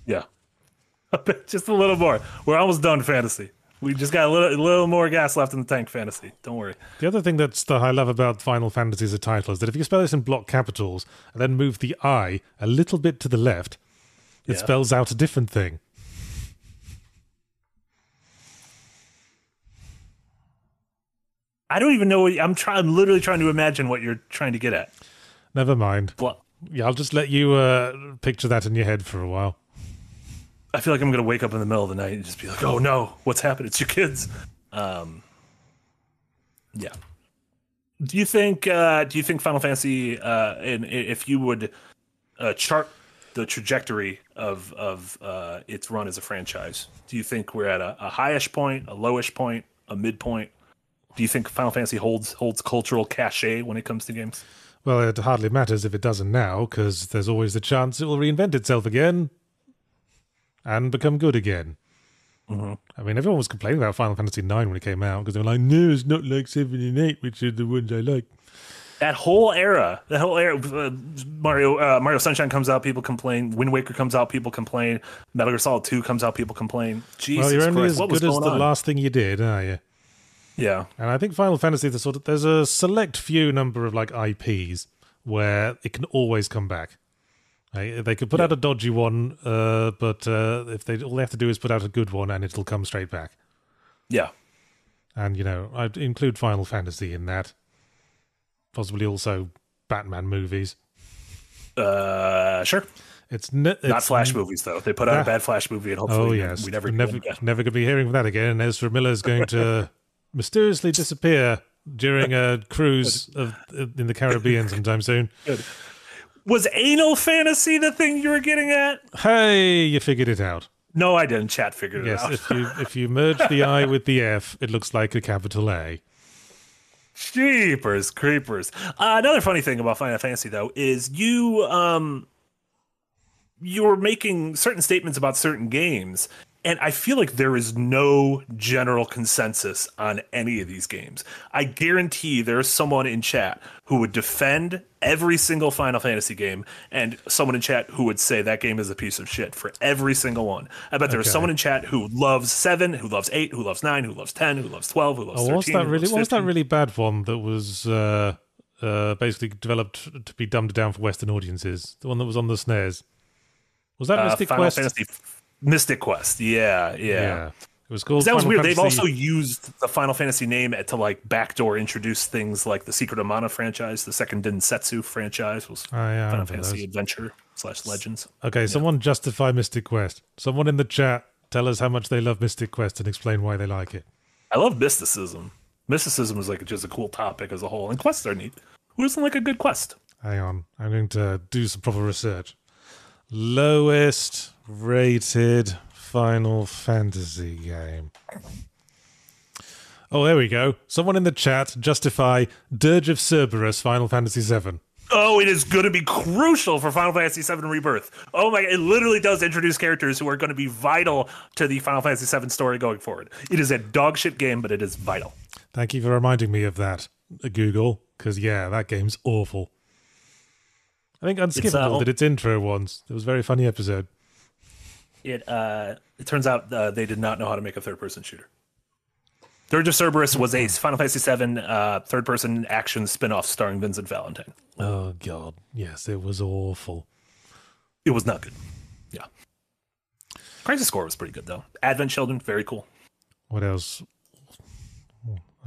Yeah, a bit, just a little more. We're almost done fantasy. We just got a little, a little more gas left in the tank. Fantasy. Don't worry. The other thing that's that I love about Final Fantasy as a title is that if you spell this in block capitals and then move the I a little bit to the left, it Yeah. spells out a different thing. I don't even know. What, I'm trying. I'm literally trying to imagine what you're trying to get at. Never mind. Blo- Yeah, I'll just let you uh, picture that in your head for a while. I feel like I'm gonna wake up in the middle of the night and just be like, "Oh no, what's happened? It's your kids." Um, yeah. Do you think? Uh, do you think Final Fantasy? Uh, and if you would uh, chart the trajectory of of uh, its run as a franchise, do you think we're at a, a highish point, a lowish point, a midpoint? Do you think Final Fantasy holds holds cultural cachet when it comes to games? Well, it hardly matters if it doesn't now, because there's always the chance it will reinvent itself again and become good again. I mean, everyone was complaining about Final Fantasy IX when it came out because they were like, "No, it's not like seven and eight, which are the ones I like." that whole era, that whole era, uh, Mario uh, Mario Sunshine comes out, people complain. Wind Waker comes out, people complain. Metal Gear Solid Two comes out, people complain. Jesus well, you're only Christ, as what good as the on? last thing you did, are you? yeah, And I think Final Fantasy, the sort of there's a select few number of like IPs where it can always come back. Like, they could put out a dodgy one, uh, but uh, if they all they have to do is put out a good one, and it'll come straight back. yeah, And you know, I'd include Final Fantasy in that. Possibly also Batman movies. uh, sure. It's, ne- Not it's Flash movies though. They put out Ah. a bad Flash movie, and hopefully, Oh yes, we never never never going to be hearing from that again. Ezra Miller is going to mysteriously disappear during a cruise of, in the Caribbean sometime soon. Was anal fantasy the thing you were getting at? Hey, you figured it out. No, I didn't. Chat figured it out. Yes, if you if you merge the I with the F, it looks like a capital A. Jeepers creepers. Uh, another funny thing about Final Fantasy though is you um you were making certain statements about certain games and I feel like there is no general consensus on any of these games. I guarantee there's someone in chat who would defend every single Final Fantasy game and someone in chat who would say that game is a piece of shit for every single one. I bet there's Okay. someone in chat who loves 7, who loves 8, who loves 9, who loves 10, who loves 12, who loves Oh, 13. what's that really? What was that really bad one that was uh, uh, basically developed to be dumbed down for Western audiences? The one that was on the SNES. Was that Uh, Mystic Final Quest? Fantasy Mystic Quest. Yeah, yeah. It was cool. That was Final weird. They've also used the Final Fantasy name to like backdoor introduce things like the Secret of Mana franchise, the Seiken Densetsu franchise was Oh, yeah, Final Fantasy those. Adventure slash Legends. Okay, someone justify Mystic Quest. Someone in the chat tell us how much they love Mystic Quest and explain why they like it. I love mysticism. Mysticism is like just a cool topic as a whole, and quests are neat. Who doesn't like a good quest? Hang on, I'm going to do some proper research. Lowest rated Final Fantasy game. Oh, there we go. Someone in the chat justify Dirge of Cerberus Final Fantasy VII. Oh, it is going to be crucial for Final Fantasy VII Rebirth. Oh my! It literally does introduce characters who are going to be vital to the Final Fantasy VII story going forward. It is a dogshit game, but it is vital. Thank you for reminding me of that, uh, Google, because yeah, that game's awful. I think Unskippable uh, did its intro once. It was a very funny episode. It uh, it turns out uh, they did not know how to make a third person shooter. Dirge of Cerberus was a Final Fantasy VII uh, third person action spin off starring Vincent Valentine. Oh god, yes, it was awful. It was not good. Yeah. Crisis Core was pretty good though. Advent Children, very cool. What else?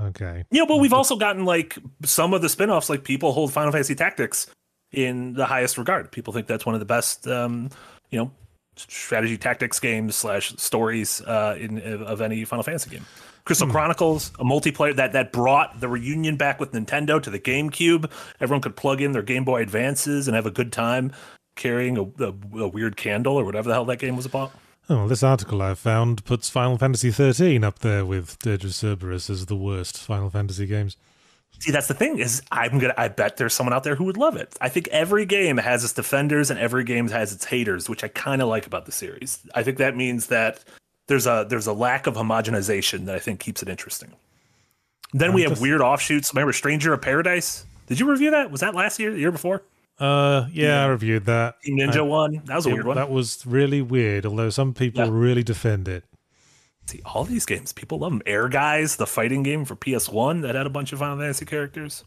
Okay. Yeah, but we've also gotten like some of the spin-offs, like people hold Final Fantasy Tactics in the highest regard. People think that's one of the best, um, you know, strategy tactics games slash stories uh, in of any Final Fantasy game. Crystal Chronicles, a multiplayer that that brought the reunion back with Nintendo to the GameCube. Everyone could plug in their Game Boy Advances and have a good time carrying a, a, a weird candle or whatever the hell that game was about. Oh, this article I found puts Final Fantasy XIII up there with Dirge of Cerberus as the worst Final Fantasy games. See, that's the thing is I'm gonna I bet there's someone out there who would love it. I think every game has its defenders and every game has its haters, which I kind of like about the series. I think that means that there's a there's a lack of homogenization that I think keeps it interesting. Then we have just- weird offshoots. Remember Stranger of Paradise? Did you review that? Was that last year? The year before? Uh, yeah, I reviewed that. Ninja one. That was a It- weird one. That was really weird, although some people Yeah. really defend it. See, all these games, people love them. Ehrgeiz, the fighting game for PS1 that had a bunch of Final Fantasy characters.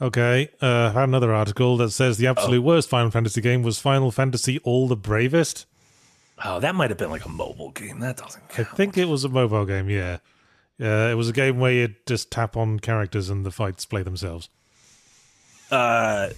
Okay, uh, I had another article that says the Oh. absolute worst Final Fantasy game was Final Fantasy All the Bravest. Oh, that might have been like a mobile game. That doesn't I think it was a mobile game, yeah. Uh, it was a game where you just tap on characters and the fights play themselves. uh,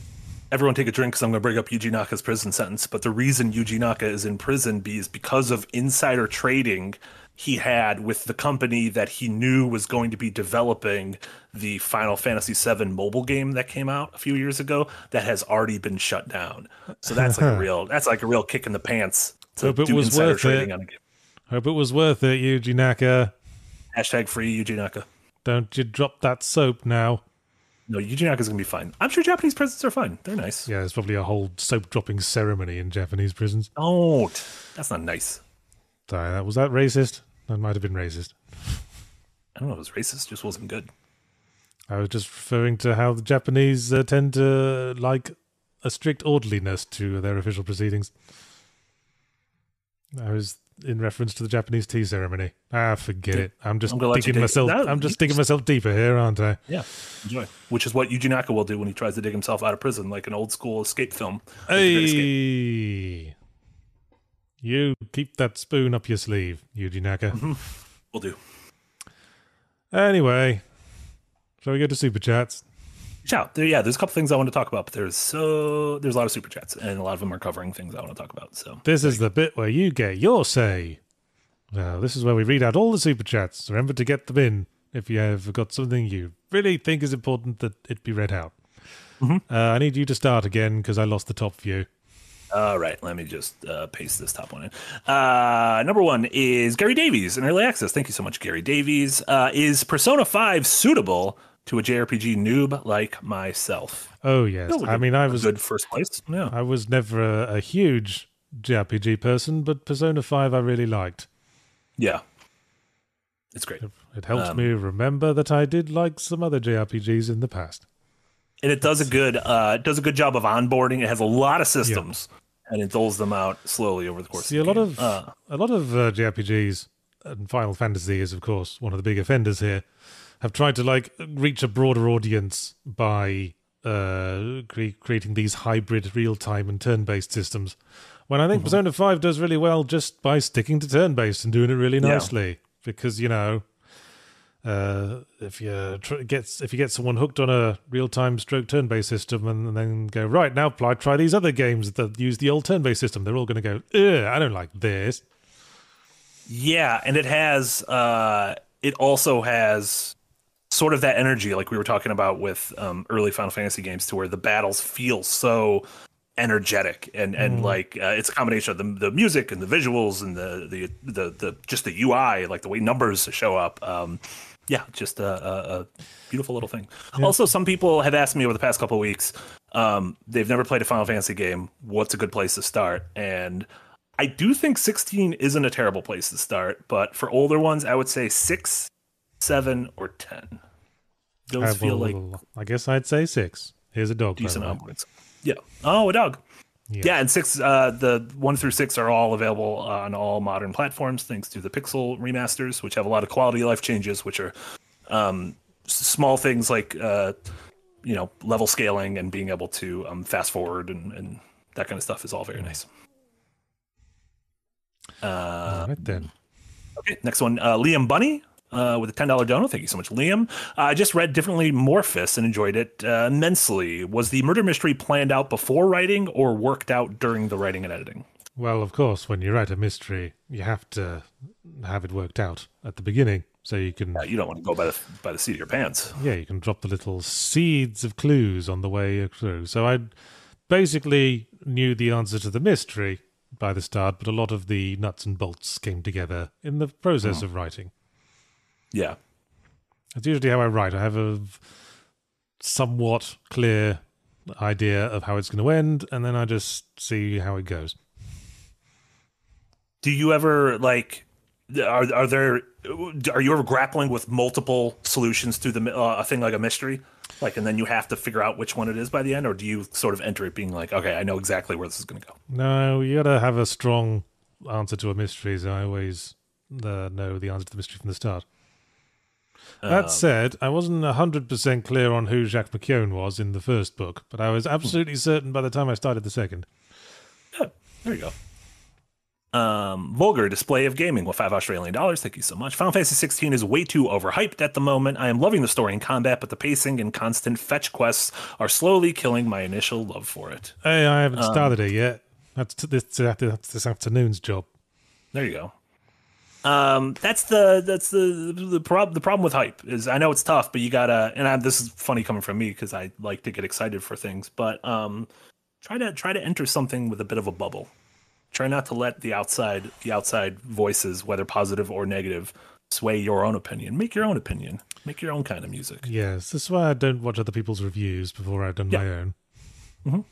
everyone take a drink because I'm going to bring up Yuji Naka's prison sentence. But the reason Yuji Naka is in prison is because of insider trading he had with the company that he knew was going to be developing the Final Fantasy VII mobile game that came out a few years ago that has already been shut down. So that's like a real that's like a real kick in the pants to Hope it do was insider worth trading it. on a game. Hope it was worth it, Yuji Naka. Hashtag free Yuji Naka. Don't you drop that soap now. No, Yuji Naka's gonna be fine. I'm sure Japanese prisons are fine. They're nice. Yeah, there's probably a whole soap dropping ceremony in Japanese prisons. Don't. That's not nice. Sorry, that was that racist? That might have been racist. I don't know if it was racist, just wasn't good. I was just referring to how the Japanese uh, tend to like a strict orderliness to their official proceedings. I was in reference to the Japanese tea ceremony. Ah, forget it. I'm just I'm gonna let you digging myself. I'm just digging myself deeper here, aren't I? Yeah, enjoy. Which is what Yuji Naka will do when he tries to dig himself out of prison, like an old school escape film. Great Escape. Hey, you keep that spoon up your sleeve, Yuji Naka. Will do. Anyway, shall we go to super chats? Ciao. There, yeah, there's a couple things I want to talk about, but there's so there's a lot of super chats, and a lot of them are covering things I want to talk about. So This is the bit where you get your say. Well, this is where we read out all the super chats. Remember to get them in if you have got something you really think is important that it be read out. Uh, I need you to start again because I lost the top view. All right, let me just uh, paste this top one in. Uh, number one is Gary Davies in early access. Thank you so much, Gary Davies. Uh, is Persona 5 suitable to a JRPG noob like myself? Oh yes, I mean I was good first place. Yeah. I was never a, a huge JRPG person, but Persona Five I really liked. Yeah. It's great. It helps Um, me remember that I did like some other JRPGs in the past. and it does a good uh it does a good job of onboarding. It has a lot of systems and it doles them out slowly over the course. See, of a the lot of uh, a lot of uh, JRPGs and Final Fantasy is, of course, one of the big offenders here. Have tried to like reach a broader audience by uh, cre- creating these hybrid real-time and turn-based systems. When I think Mm-hmm. Persona Five does really well just by sticking to turn-based and doing it really Yeah. nicely, because you know. Uh, if you tr- gets if you get someone hooked on a real-time stroke turn-based system and, then go right now, apply try these other games that use the old turn-based system, they're all going to go, I don't like this. yeah, and it has uh it also has sort of that energy like we were talking about with um early Final Fantasy games to where the battles feel so energetic and and like uh, it's a combination of the, the music and the visuals and the, the the the just the UI like the way numbers show up. Um yeah just a, a, a beautiful little thing. Also some people have asked me over the past couple of weeks um they've never played a Final Fantasy game. What's a good place to start? And I do think 16 isn't a terrible place to start but for older ones I would say 6 7 or 10 those I, feel like I guess I'd say six. Here's a dog. decent way. onwards. Yeah. Oh, a dog. Yeah. Yeah. and six, uh, the one through six are all available on all modern platforms thanks to the Pixel remasters, which have a lot of quality of life changes, which are um, small things like uh, you know level scaling and being able to um, fast forward and, and that kind of stuff is all very nice. Uh, All right then. Okay, next one. Uh, Liam Bunny uh, with a ten dollar dono. Thank you so much, Liam. Uh, I just read differently Morphous and enjoyed it uh, immensely. Was the murder mystery planned out before writing or worked out during the writing and editing? Well, of course, when you write a mystery, you have to have it worked out at the beginning, so you can. Uh, you don't want to go by the by the seat of your pants. Yeah, you can drop the little seeds of clues on the way through. So I basically knew the answer to the mystery by the start, but a lot of the nuts and bolts came together in the process Hmm. of writing. Yeah, That's usually how I write. I have a somewhat clear idea of how it's going to end, and then I just see how it goes. do you ever like are are there are you ever grappling with multiple solutions through the uh, a thing like a mystery like and then you have to figure out which one it is by the end or do you sort of enter it being like okay i know exactly where this is going to go No, you got to have a strong answer to a mystery, so I always uh, know the answer to the mystery from the start. That um, said, I wasn't 100% clear on who Jacques McKeown was in the first book, but I was hmm. absolutely certain by the time I started the second. Oh, there you go um vulgar display of gaming with five australian dollars thank you so much final fantasy 16 is way too overhyped at the moment i am loving the story and combat but the pacing and constant fetch quests are slowly killing my initial love for it Hey, I haven't started um, it yet. That's, t- this, that's this afternoon's job. There you go. Um, that's the that's the the problem. The problem with hype is I know it's tough, but you gotta. And I, this is funny coming from me because I like to get excited for things, but um, try to try to enter something with a bit of a bubble. Try not to let the outside the outside voices, whether positive or negative, sway your own opinion. Make your own opinion. Make your own kind of music. Yes, this is why I don't watch other people's reviews before I've done my own.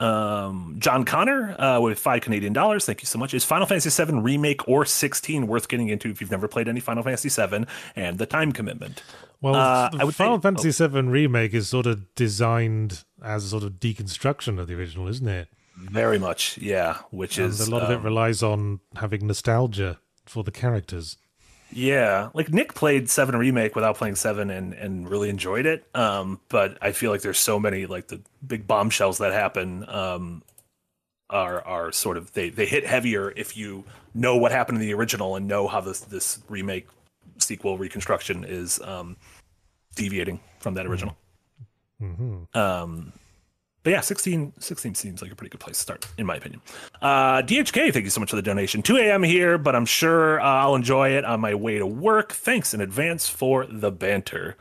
Um, John Connor uh, with five Canadian dollars. Thank you so much. Is Final Fantasy VII remake or 16 worth getting into if you've never played any Final Fantasy VII and the time commitment? Well, Uh, I would Final think- Fantasy VII Remake is sort of designed as a sort of deconstruction of the original, isn't it? Very much, yeah. Which And is a lot of it um, relies on having nostalgia for the characters. Yeah, like Nick played Seven remake without playing Seven and and really enjoyed it. Um, but I feel like there's so many like the big bombshells that happen. Um, are are sort of they they hit heavier if you know what happened in the original and know how this this remake sequel reconstruction is um deviating from that original. Um, but yeah, 16, 16 seems like a pretty good place to start, in my opinion. Uh, DHK, thank you so much for the donation. 2 a.m. here, but I'm sure uh, I'll enjoy it on my way to work. Thanks in advance for the banter.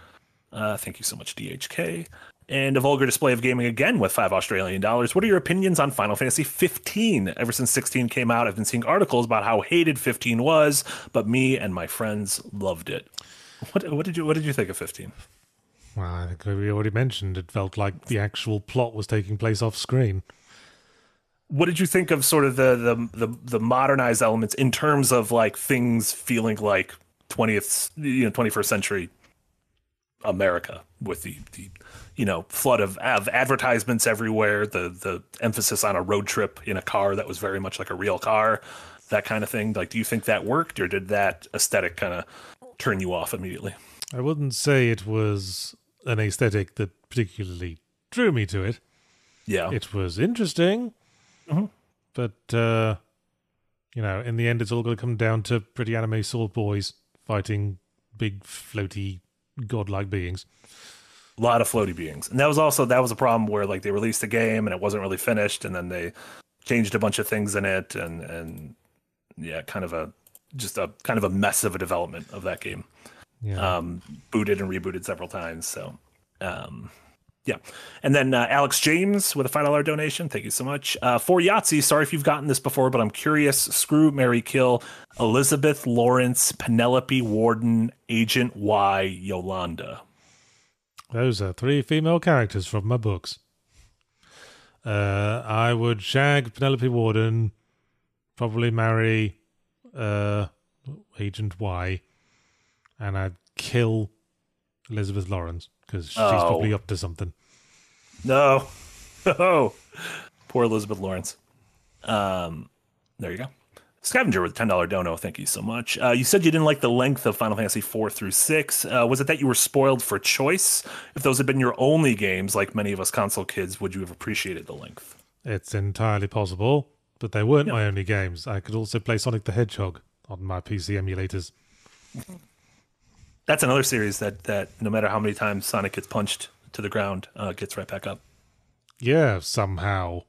Uh, thank you so much, DHK. And a vulgar display of gaming again with five Australian dollars. What are your opinions on Final Fantasy 15? Ever since 16 came out, I've been seeing articles about how hated 15 was, but me and my friends loved it. What, what did you What did you think of 15? Well, I think we already mentioned it felt like the actual plot was taking place off screen. what did you think of sort of the the the, the modernized elements in terms of like things feeling like 20th you know 21st century america with the the you know flood of, of advertisements everywhere the the emphasis on a road trip in a car that was very much like a real car that kind of thing like do you think that worked or did that aesthetic kind of turn you off immediately I wouldn't say it was an aesthetic that particularly drew me to it. yeah It was interesting, Mhm. but uh, you know, in the end, it's all going to come down to pretty anime sword boys fighting big, floaty, godlike beings. a lot of floaty beings and that was also that was a problem where like they released the game and it wasn't really finished and then they changed a bunch of things in it and and yeah kind of a just a kind of a mess of a development of that game Yeah, um booted and rebooted several times so um yeah. And then uh, alex james with a five dollar donation. Thank you so much. Uh for yahtzee sorry if you've gotten this before but i'm curious. Screw mary kill elizabeth lawrence penelope warden agent y yolanda. Those are three female characters from my books. Uh, I would shag Penelope Warden, probably marry uh, Agent Y, and I'd kill Elizabeth Lawrence because she's Oh. probably up to something. No. Oh, poor Elizabeth Lawrence. Um, there you go. Scavenger with ten dollar dono. Thank you so much. Uh, you said you didn't like the length of Final Fantasy four through six. Uh, was it that you were spoiled for choice? If those had been your only games, like many of us console kids, would you have appreciated the length? It's entirely possible, but they weren't Yeah. my only games. I could also play Sonic the Hedgehog on my PC emulators. That's another series that that no matter how many times Sonic gets punched to the ground, uh, gets right back up. Yeah, somehow.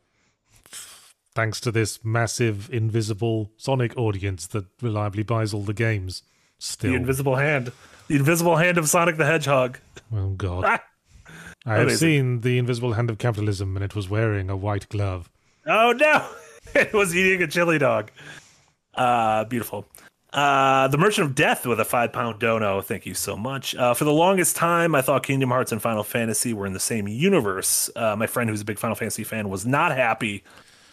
Thanks to this massive invisible Sonic audience that reliably buys all the games. Still. The invisible hand, the invisible hand of Sonic the Hedgehog. oh, God. Ah! I have seen the invisible hand of capitalism, and it was wearing a white glove. Oh no! it was eating a chili dog. Uh, beautiful. Uh, the Merchant of Death with a five pound dono. Thank you so much. Uh, for the longest time, I thought Kingdom Hearts and Final Fantasy were in the same universe. Uh, my friend who's a big Final Fantasy fan was not happy.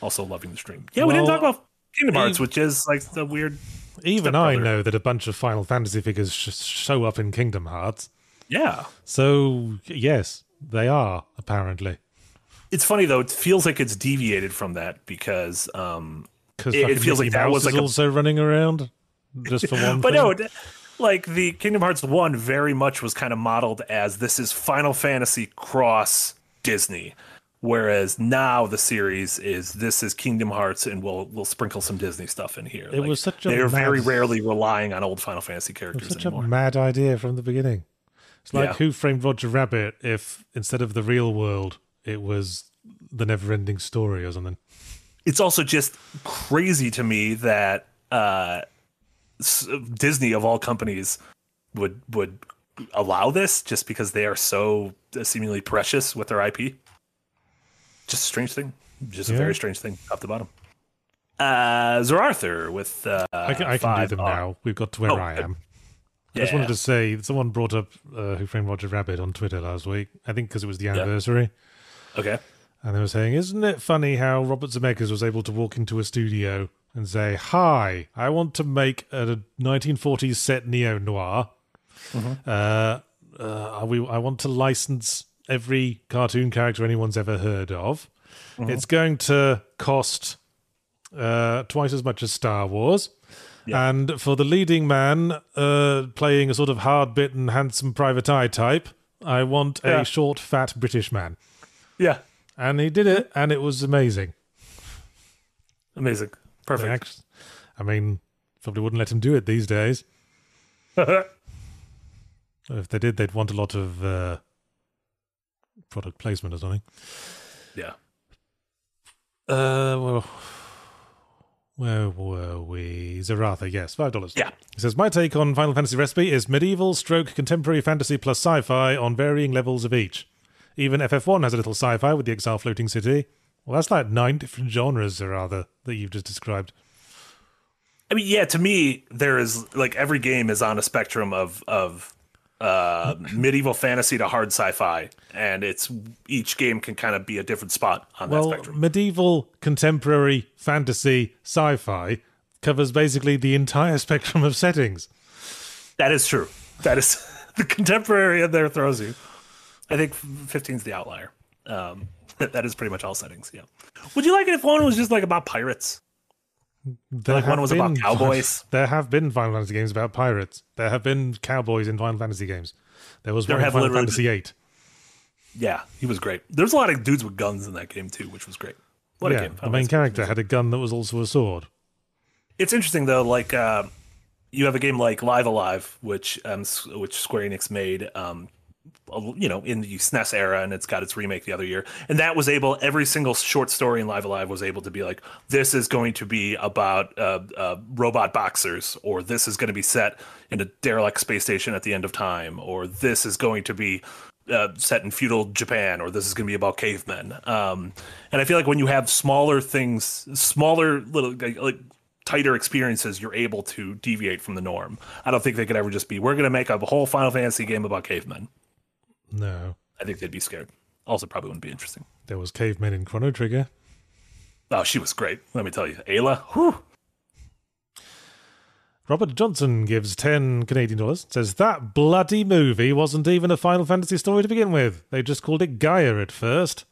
Also loving the stream. Yeah, we didn't talk about Kingdom Hearts, which is like the weird. Even I know that a bunch of Final Fantasy figures sh- show up in Kingdom Hearts. Yeah. So, yes, they are, apparently. It's funny though. It feels like it's deviated from that because um, Because It- it feels like that was like a- also running around just for one but thing. no, like the Kingdom Hearts one very much was kind of modeled as this is Final Fantasy cross Disney, whereas now the series is this is Kingdom Hearts and we'll we'll sprinkle some Disney stuff in here. It was such a they're very rarely relying on old Final Fantasy characters Such anymore. a mad idea from the beginning. It's like Yeah. Who Framed Roger Rabbit if instead of the real world, it was the never ending story or something. it's also just crazy to me that uh, Disney of all companies would would allow this just because they are so seemingly precious with their IP. Just a strange thing. Just a very strange thing, top to bottom. Uh, Zer Arthur with uh, I can, I can do them R. now. We've got to where Oh, I am. I just wanted to say, someone brought up uh, Who Framed Roger Rabbit on Twitter last week. I think because it was the anniversary. Okay. And they were saying, Isn't it funny how Robert Zemeckis was able to walk into a studio and say, Hi, I want to make a 1940s set neo noir. Uh, uh, we, I want to license every cartoon character anyone's ever heard of. It's going to cost uh, twice as much as Star Wars. And for the leading man uh, playing a sort of hard bitten, handsome private eye type, I want Yeah. a short, fat British man. Yeah. And he did it, and it was amazing. Amazing. Perfect. act- I mean, probably wouldn't let him do it these days. If they did, they'd want a lot of uh, product placement or something. yeah. Uh, well, where were we? Zaratha, yes, five dollars. Yeah. He says my take on Final Fantasy recipe is medieval, stroke, contemporary fantasy plus sci-fi on varying levels of each. Even FF1 has a little sci-fi with the Exile Floating City. Well, that's like nine different genres, Zaratha, that you've just described. I mean, yeah, to me, there is like every game is on a spectrum of of uh medieval fantasy to hard sci-fi, and it's each game can kind of be a different spot on that Well, spectrum. medieval, contemporary, fantasy, sci-fi covers basically the entire spectrum of settings. That is true. That is the contemporary in there throws you. I think 15 is the outlier. Um, that, is pretty much all settings. Yeah. Would you like it if one was just like about pirates? There Like one have was about been- cowboys. There have been Final Fantasy games about pirates. There have been cowboys in Final Fantasy games. There was There one in Final Fantasy VIII. Yeah, he was great. There's a lot of dudes with guns in that game too, which was great. What a Yeah, game! the main Fantasy character had a gun that was also a sword. It's interesting though, like uh, you have a game like Live A Live, which um, which Square Enix made, um, a- you know, in the SNES era, and it's got its remake the other year, and that was able. Every single short story in Live A Live was able to be like, this is going to be about uh, uh, robot boxers, or this is going to be set in a derelict space station at the end of time, or this is going to be uh, set in feudal Japan, or this is going to be about cavemen. Um, and I feel like when you have smaller things, smaller little like, like tighter experiences, you're able to deviate from the norm. I don't think they could ever just be, we're going to make a whole Final Fantasy game about cavemen. No, I think they'd be scared. Also, probably wouldn't be interesting. there was cavemen in Chrono Trigger. Oh, she was great. Let me tell you, Ayla. Whew. Robert Johnson gives 10 Canadian dollars. Says that bloody movie wasn't even a Final Fantasy story to begin with. They just called it Gaia at first.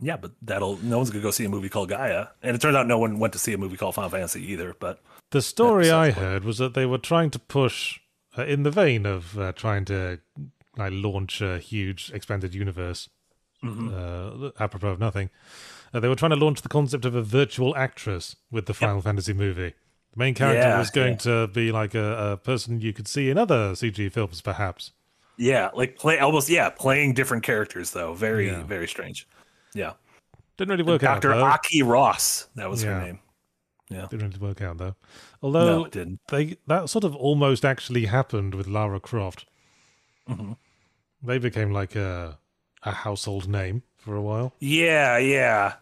Yeah, but that'll no one's gonna go see a movie called Gaia, and it turns out no one went to see a movie called Final Fantasy either. But The story I heard was that they were trying to push, uh, in the vein of uh, trying to like, launch a huge expanded universe, uh, apropos of nothing, uh, they were trying to launch the concept of a virtual actress with the Final Fantasy movie. The main character Yeah, was going yeah. to be like a, a person you could see in other CG films, perhaps. Yeah, like play almost yeah, playing different characters though. Very Yeah. very strange. Yeah. Didn't really work Dr. out. Though. Aki Ross, that was her name. Yeah. Didn't really work out though. Although No, it didn't. they that sort of almost actually happened with Lara Croft. Mhm. They became like a a household name for a while. Yeah, yeah.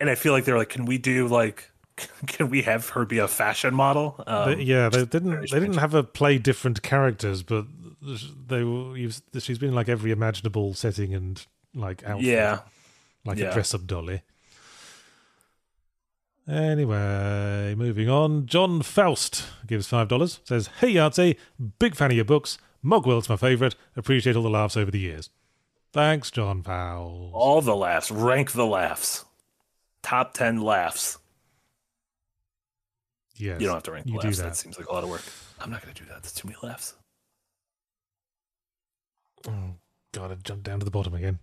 And I feel like they're like, can we do like, can we have her be a fashion model? Um, They- yeah, they didn't. They didn't have her play different characters, but they were. She's been in like every imaginable setting and like outfit, yeah. like a dress-up dolly. Anyway, moving on. John Faust gives five dollars. Says, "Hey Yahtzee, big fan of your books. Mogworld's my favourite. Appreciate all the laughs over the years. Thanks, John Faust. All the laughs. Rank the laughs. Top 10 laughs. yes, You don't have to rank the you do laughs. that. That. seems like a lot of work. I'm not going to do that. That's too many laughs. Oh, God, I jumped down to the bottom again.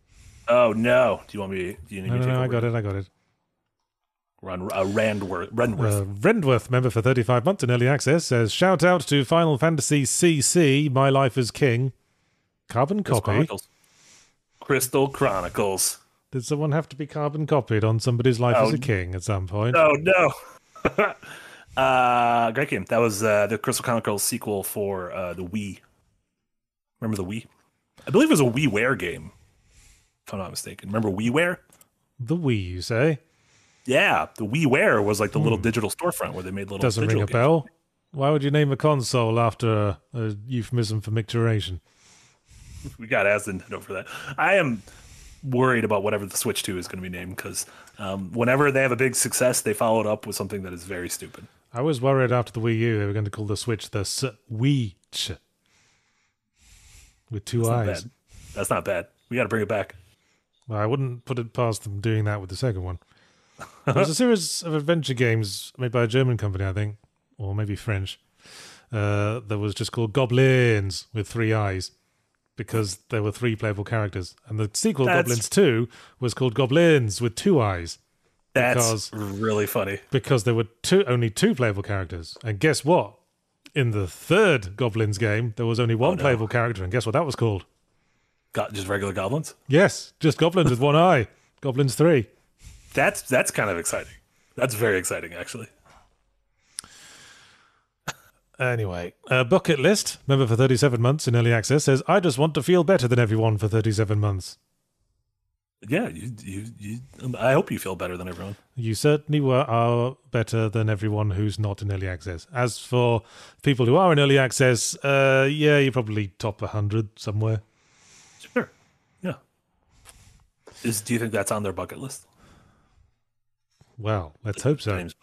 Oh, no. Do you want me? Do you need No, me no, to take no, I got it. I got it. Run, uh, Randworth. Renworth. Uh, Rendworth, member for 35 months in early access, says shout out to Final Fantasy CC, My Life as King. Carbon Crystal copy. Chronicles. Crystal Chronicles. Did someone have to be carbon copied on somebody's life Oh, as a king at some point? Oh no. uh great game. That was uh the Crystal Chronicles sequel for uh the Wii. Remember the Wii? I believe it was a WiiWare game. If I'm not mistaken. Remember WiiWare? The Wii, you say? Yeah, the WiiWare was like the little digital storefront where they made little Hmm. Doesn't ring a games. bell. Why would you name a console after a, a euphemism for micturition? We got to ask Nintendo for that. I am worried about whatever the Switch 2 is going to be named because um, whenever they have a big success, they follow it up with something that is very stupid. I was worried after the Wii U they were going to call the Switch the Switch with two That's eyes. bad. That's not bad. We got to bring it back. Well, I wouldn't put it past them doing that with the second one. There was a series of adventure games made by a German company, I think, or maybe French, uh, that was just called Goblins with three eyes because there were three playable characters. And the sequel, That's- Goblins 2, was called Goblins with two eyes That's Because- really funny. because there were two only two playable characters. And guess what? In the third Goblins game, there was only one Oh, no. playable character. And guess what that was called? Got just regular goblins. Yes, just Goblins with one eye. Goblins 3. That's that's kind of exciting. That's very exciting, actually. Anyway, uh, Bucket List, member for 37 months in early access, says, I just want to feel better than everyone for 37 months. Yeah, you, you, you. um, I hope you feel better than everyone. You certainly were are better than everyone who's not in early access. As for people who are in early access, uh, yeah, you're probably top 100 somewhere. Sure. Yeah. Is do you think that's on their bucket list? Well, let's hope so. Name's,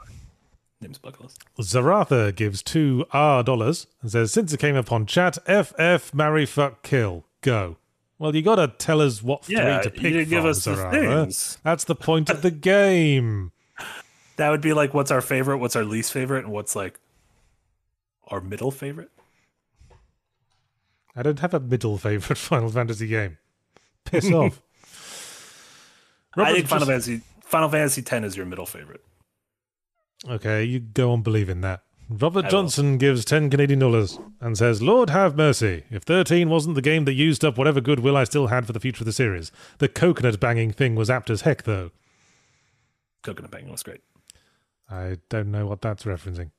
name's bucket list. Zaratha gives two R dollars and says, Since it came upon chat, FF, marry, fuck, kill, go. Well, you gotta tell us what Yeah, three to pick didn't give from, us Zaratha. things. That's the point of the game. That would be like what's our favorite, what's our least favorite, and what's like our middle favorite. I don't have a middle favorite Final Fantasy game. Piss off. I think Final Fantasy Final Fantasy X is your middle favorite. Okay, you go on believing that. Robert I will. Johnson gives 10 Canadian dollars and says, Lord have mercy. If 13 wasn't the game that used up whatever goodwill I still had for the future of the series. The coconut banging thing was apt as heck, though. Coconut Banging was great. I don't know what that's referencing.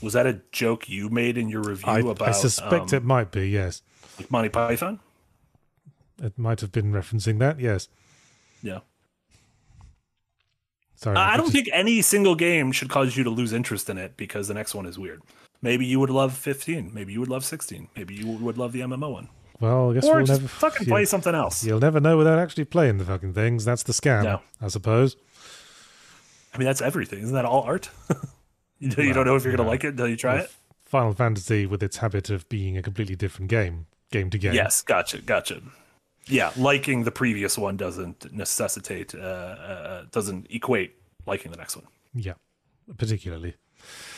Was that a joke you made in your review I, about I suspect um, it might be, yes. like Monty Python? It might have been referencing that, yes. Yeah. Sorry. I don't just- think any single game should cause you to lose interest in it because the next one is weird. Maybe you would love 15. Maybe you would love 16. Maybe you would love the MMO one. Well, I guess Or we'll just never. fucking play something else. You'll never know without actually playing the fucking things. That's the scam, No. I suppose. I mean, that's everything. Isn't that all art? you, you don't know if you're going to like it until you try it? Final Fantasy, with its habit of being a completely different game, game to game. Yes, gotcha, gotcha. Yeah, liking the previous one doesn't necessitate, uh, uh, doesn't equate liking the next one. Yeah, particularly.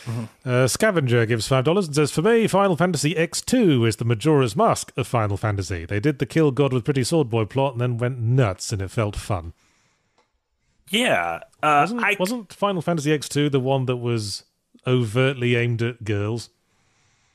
Mm-hmm. Uh, Scavenger gives five dollars and says, "For me, Final Fantasy X2 is the Majora's Mask of Final Fantasy. They did the kill God with Pretty Sword Boy plot and then went nuts, and it felt fun. Yeah, uh, Wasn't, I wasn't Final Fantasy X2 the one that was overtly aimed at girls.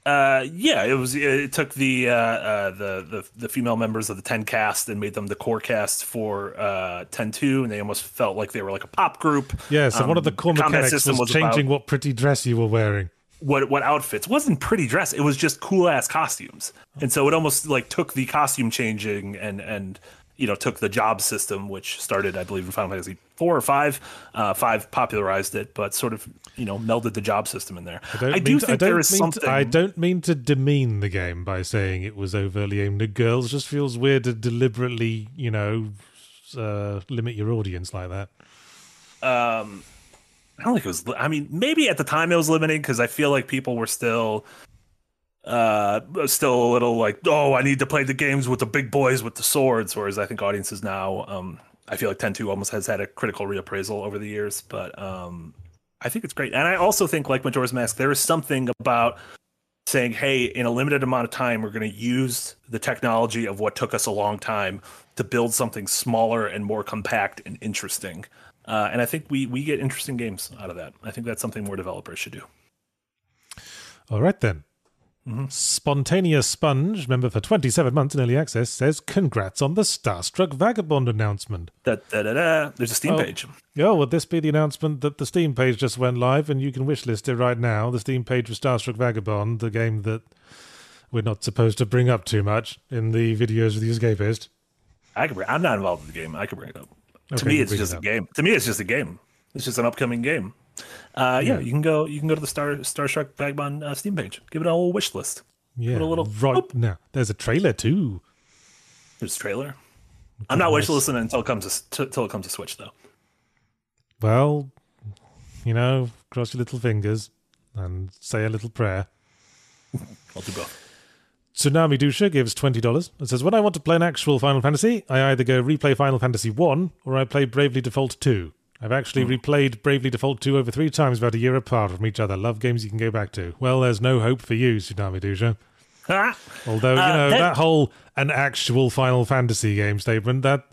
Uh, yeah, it was. It took the uh, uh, the the the female members of the Ten cast and made them the core cast for uh, Ten Two, and they almost felt like they were like a pop group. Yeah, so Um, one of the core combat mechanics was, was changing about- what pretty dress you were wearing. what what outfits wasn't pretty dress it was just cool ass costumes and so it almost like took the costume changing and and you know took the job system which started i believe in final fantasy four or five uh five popularized it but sort of you know melded the job system in there i, don't do to- think don't there is something To, I don't mean to demean the game by saying it was overtly aimed at girls. It just feels weird to deliberately, you know, uh, limit your audience like that. um i don't think it was i mean maybe at the time it was limiting because i feel like people were still uh still a little like oh i need to play the games with the big boys with the swords whereas i think audiences now um i feel like 10-2 almost has had a critical reappraisal over the years but um i think it's great. And i also think like majora's mask there is something about saying hey in a limited amount of time we're going to use the technology of what took us a long time to build something smaller and more compact and interesting. Uh, and i think we we get interesting games out of that. I think that's something more developers should do. All right then. Mm-hmm. Spontaneous Sponge, member for 27 months in early access, says congrats on the Starstruck Vagabond announcement. da, da, da, da. there's a steam Oh. page Oh, would this be the announcement that the Steam page just went live and you can wishlist it right now? The Steam page for Starstruck Vagabond, the game that we're not supposed to bring up too much in the videos of the escapist. I could bring, i'm not involved in the game i could bring it up to me it's bring it just a game to me it's just a game it's just an upcoming game uh yeah, you can go you can go to the star starstruck vagabond uh, steam page give it a little wish list Yeah, Put a little right boop. now. There's a trailer too. there's a trailer i'm not wish nice. listening until it comes to until it comes to switch though Well, you know, cross your little fingers and say a little prayer. i'll do both Tsunami Dusha gives $20 and says, When I want to play an actual Final Fantasy, I either go replay Final Fantasy 1 or I play Bravely Default 2. I've actually Hmm. replayed Bravely Default 2 over three times about a year apart from each other. Love games you can go back to. Well, there's no hope for you, Tsunami Dusha. Ah, Although, you Uh, know, that- that whole an actual Final Fantasy game statement, that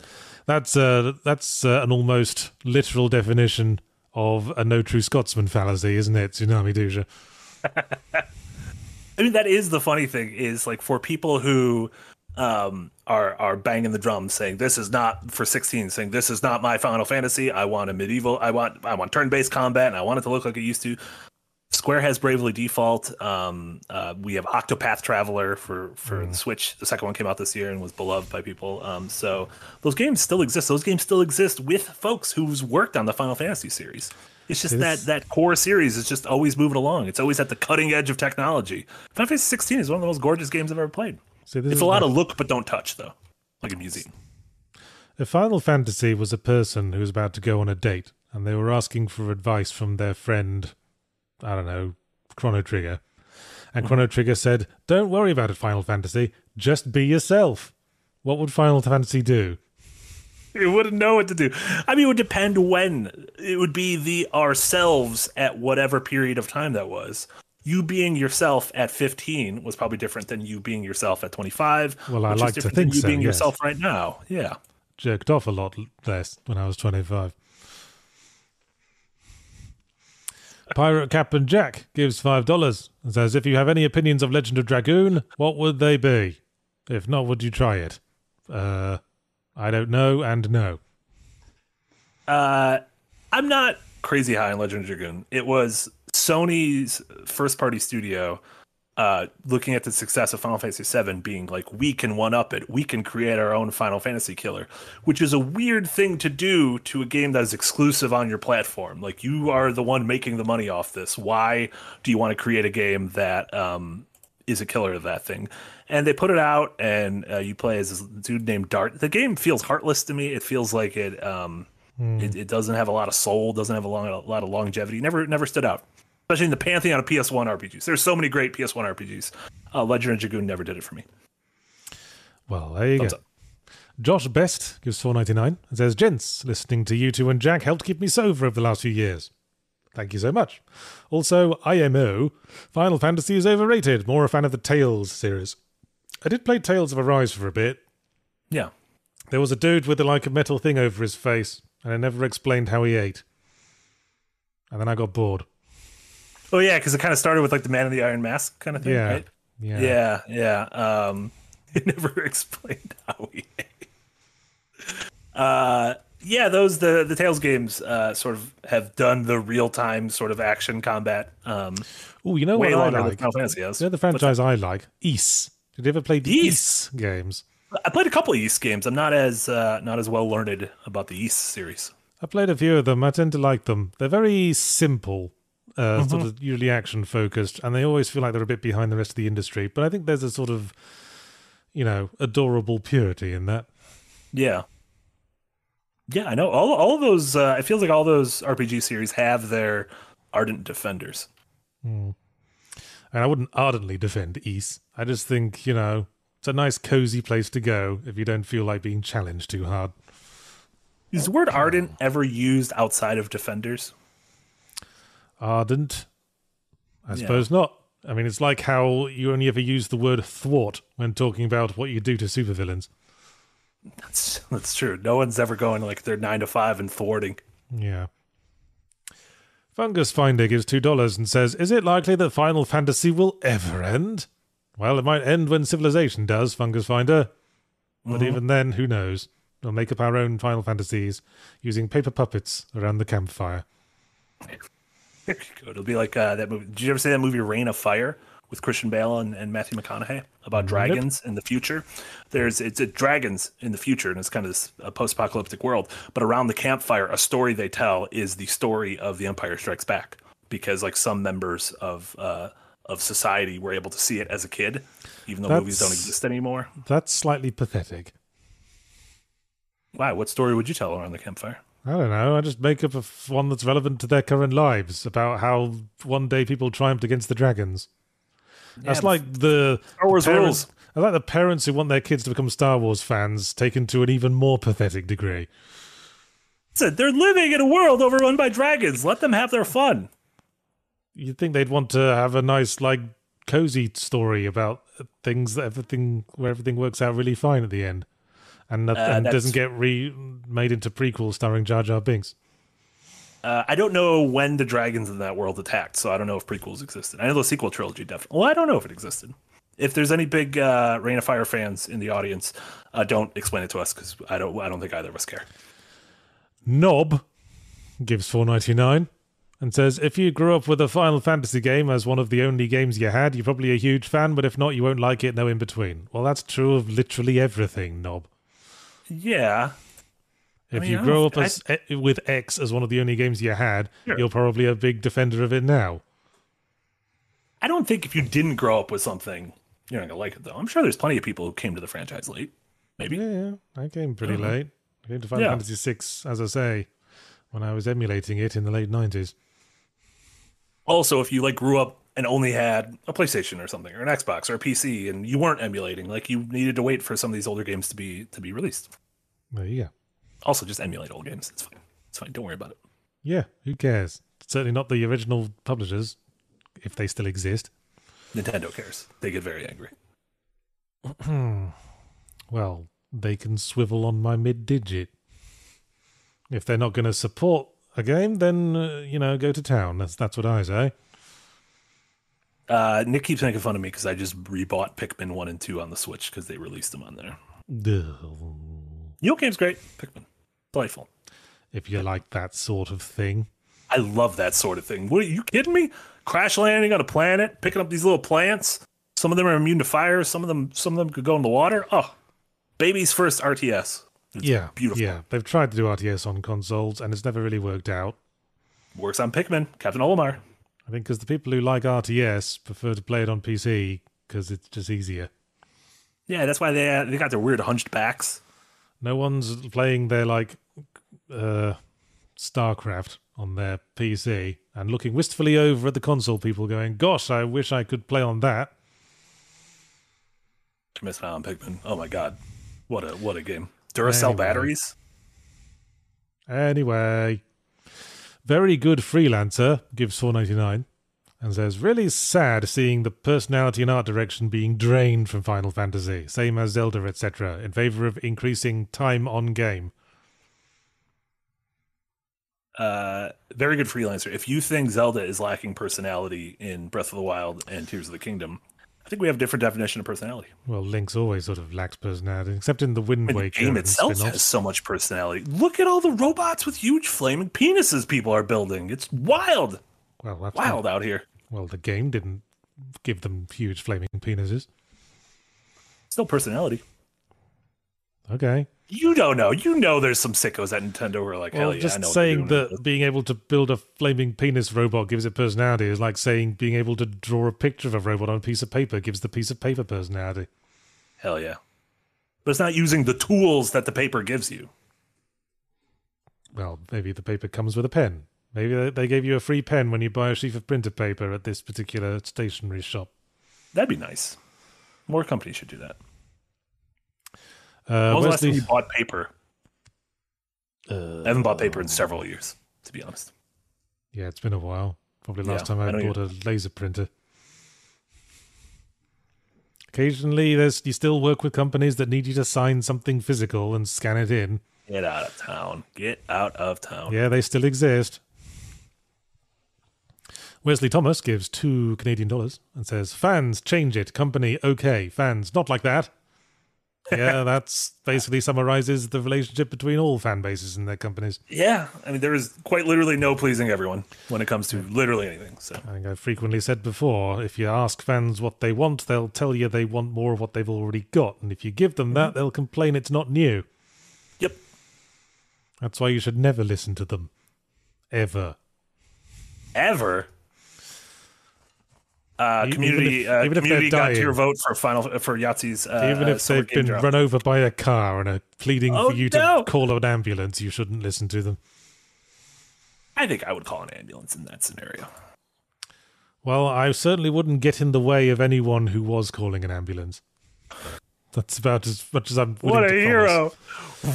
that's uh, that's uh, an almost literal definition of a no true Scotsman fallacy, isn't it, Tsunami Duja? I mean, that is the funny thing is like for people who um, are are banging the drum saying this is not for 16, saying this is not my Final Fantasy. I want a medieval. I want I want turn based combat, and I want it to look like it used to. Square has Bravely Default. Um, uh, we have Octopath Traveler for for the Switch. The second one came out this year and was beloved by people. Um, so those games still exist. Those games still exist with folks who's worked on the Final Fantasy series. It's just that that core series is just always moving along. It's always at the cutting edge of technology. Final Fantasy 16 is one of the most gorgeous games I've ever played. This It's a lot like- of look but don't touch though, like a museum. If Final Fantasy was a person who was about to go on a date and they were asking for advice from their friend, I don't know, Chrono Trigger, and mm-hmm. Chrono Trigger said, Don't worry about it, Final Fantasy, just be yourself. What would Final Fantasy do? It wouldn't know what to do. I mean, it would depend when. It would be the ourselves at whatever period of time that was. You being yourself at 15 was probably different than you being yourself at 25. Well, I like to think than you so, being yes. yourself right now. Yeah. Jerked off a lot less when I was 25. Pirate Captain Jack gives $5 and says, If you have any opinions of Legend of Dragoon, what would they be? If not, would you try it? Uh, I don't know and no. Uh, I'm not crazy high on Legend of Dragoon. It was Sony's first party studio uh, looking at the success of Final Fantasy VII being like, we can one up it. We can create our own Final Fantasy killer, which is a weird thing to do to a game that is exclusive on your platform. Like, you are the one making the money off this. Why do you want to create a game that um, is a killer of that thing? And they put it out, and uh, you play as this dude named Dart. The game feels heartless to me. It feels like it. Um, it, it doesn't have a lot of soul, doesn't have a, long, a lot of longevity. Never never stood out, especially in the pantheon of PS1 RPGs. There's so many great PS1 RPGs. Uh, Legend of Dragoon never did it for me. Well, there you Thumbs go. up. Josh Best gives four ninety nine and says, "Gents, listening to you two and Jack helped keep me sober over the last few years. Thank you so much. Also, IMO, Final Fantasy is overrated. More a fan of the Tales series. I did play Tales of Arise for a bit. Yeah. There was a dude with a, like a metal thing over his face, and I never explained how he ate. And then I got bored. Oh yeah, because it kind of started with like the Man in the Iron Mask kind of thing, Yeah. right? Yeah. Yeah, yeah. Um, it never explained how we. uh, yeah, those the the Tales games uh, sort of have done the real time sort of action combat um, Oh, you know what I like? Final Fantasy. You know the franchise I like? Ys. Did you ever play the. Ys games? I played a couple of Ys games. I'm not as uh, not as well learned about the Ys series. I played a few of them. I tend to like them. They're very simple, uh, Mm-hmm. sort of usually action focused, and they always feel like they're a bit behind the rest of the industry. But I think there's a sort of, you know, adorable purity in that. Yeah. Yeah, I know. All all of those uh, it feels like all those RPG series have their ardent defenders. And I wouldn't ardently defend Ys. I just think, you know, it's a nice, cozy place to go if you don't feel like being challenged too hard. Is the word ardent ever used outside of defenders? Ardent? I suppose not. I mean, it's like how you only ever use the word thwart when talking about what you do to supervillains. That's that's true. No one's ever going like they're nine to five and thwarting. Yeah. Fungus Finder gives $2 and says, Is it likely that Final Fantasy will ever end? Well, it might end when Civilization does, Fungus Finder. But mm-hmm. even then, who knows? We'll make up our own Final Fantasies using paper puppets around the campfire. There you go. It'll be like uh, that movie. Did you ever see that movie Reign of Fire with Christian Bale and, and Matthew McConaughey about dragons in the future? There's it's a dragons in the future, and it's kind of this a post-apocalyptic world. But around the campfire, a story they tell is the story of The Empire Strikes Back, because like some members of uh, of society were able to see it as a kid, even though movies don't exist anymore. That's slightly pathetic. Wow, what story would you tell around the campfire? I don't know. I just make up a f- one that's relevant to their current lives about how one day people triumphed against the dragons. That's like the Star Wars parents. I like the parents who want their kids to become Star Wars fans taken to an even more pathetic degree. Listen, they're living in a world overrun by dragons. Let them have their fun. You'd think they'd want to have a nice, like, cozy story about things that everything where everything works out really fine at the end, and Uh, and doesn't get re made into prequels starring Jar Jar Binks. Uh, I don't know when the dragons in that world attacked, so I don't know if prequels existed. I know the sequel trilogy definitely. Well, I don't know if it existed. If there's any big uh, Reign of Fire fans in the audience, uh, don't explain it to us because I don't. I don't think either of us care. Nob gives four ninety nine and says, "If you grew up with a Final Fantasy game as one of the only games you had, you're probably a huge fan. But if not, you won't like it. No in between. Well, that's true of literally everything, Knob. Yeah, If mean, you I grow up as eh, with X as one of the only games you had, Sure. you're probably a big defender of it now. I don't think if you didn't grow up with something, you're not gonna like it though. I'm sure there's plenty of people who came to the franchise late. Maybe. Yeah, I came pretty late. I came to Final Yeah. Fantasy VI, as I say, when I was emulating it in the late nineties. Also, if you like grew up and only had a PlayStation or something, or an Xbox or a PC, and you weren't emulating, like you needed to wait for some of these older games to be to be released. There you go. Also, just emulate old games. It's fine. It's fine. Don't worry about it. Yeah, who cares? Certainly not the original publishers, if they still exist. Nintendo cares. They get very angry. Well, they can swivel on my mid digit. If they're not going to support a game, then uh, you know, go to town. That's that's what I say. Uh, Nick keeps making fun of me because I just rebought Pikmin one and two on the Switch because they released them on there. Ugh. Yo game's great. Pikmin, delightful. If you like that sort of thing, I love that sort of thing. What are you kidding me? Crash landing on a planet, picking up these little plants. Some of them are immune to fire. Some of them, some of them could go in the water. Oh, baby's first RTS. It's yeah, beautiful. Yeah, they've tried to do RTS on consoles, and it's never really worked out. Works on Pikmin. Captain Olimar. I think because the people who like RTS prefer to play it on PC because it's just easier. Yeah, that's why they uh, they got their weird hunched backs. No one's playing their like uh, StarCraft on their PC and looking wistfully over at the console people, going, "Gosh, I wish I could play on that." Missing out on Pikmin. Oh my god, what a what a game. Duracell Anyway. batteries. Anyway, very good freelancer gives four ninety nine and says, "Really sad seeing the personality and art direction being drained from Final Fantasy, same as Zelda, etc., in favor of increasing time on game." uh, very good freelancer. If you think Zelda is lacking personality in Breath of the Wild and Tears of the Kingdom, think we have a different definition of personality. Well, Link's always sort of lacks personality, except in the Wind mean, the Waker. game itself has so much personality. Look at all the robots with huge flaming penises people are building. It's wild, Well, that's wild out here. Well, the game didn't give them huge flaming penises. Still personality. Okay. You don't know. You know there's some sickos at Nintendo who are like, Well, hell yeah, I just know what saying that being able to build a flaming penis robot gives it personality is like saying being able to draw a picture of a robot on a piece of paper gives the piece of paper personality. Hell yeah. But it's not using the tools that the paper gives you. Well, maybe the paper comes with a pen. Maybe they- they gave you a free pen when you buy a sheaf of printer paper at this particular stationery shop. That'd be nice. More companies should do that. Uh, was the last time you bought paper? I haven't bought paper in several years, to be honest. yeah, it's been a while. Probably last Yeah, time I, I bought a laser printer. Occasionally, there's you still work with companies that need you to sign something physical and scan it in. Get out of town. Get out of town. Yeah, they still exist. Wesley Thomas gives two Canadian dollars and says, Fans, change it. Company, okay. Fans, not like that. Yeah, that's basically summarizes the relationship between all fan bases and their companies. Yeah, I mean, there is quite literally no pleasing everyone when it comes to literally anything. So, I think I've frequently said before if you ask fans what they want, they'll tell you they want more of what they've already got. And if you give them that, mm-hmm. they'll complain it's not new. yep. That's why you should never listen to them. Ever. Ever. Uh, Even community, if- uh, even if they're got dying. your vote for final for Yahtzee's. Uh, Even if they've been drop. run over by a car and are pleading Oh, for you to call an ambulance, you shouldn't listen to them. I think I would call an ambulance in that scenario. Well, I certainly wouldn't get in the way of anyone who was calling an ambulance. That's about as much as I'm What a to hero!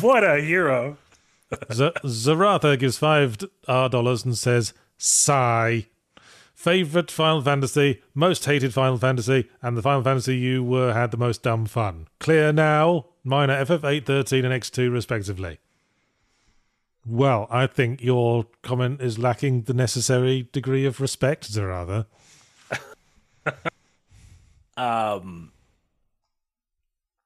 What a hero! Z- Zaratha gives five dollars and says, "Sigh." Favorite Final Fantasy, most hated Final Fantasy, and the Final Fantasy you were had the most dumb fun. Clear now. Mine are FF8, 13, and X2 respectively. Well, I think your comment is lacking the necessary degree of respect, Zaratha. Um,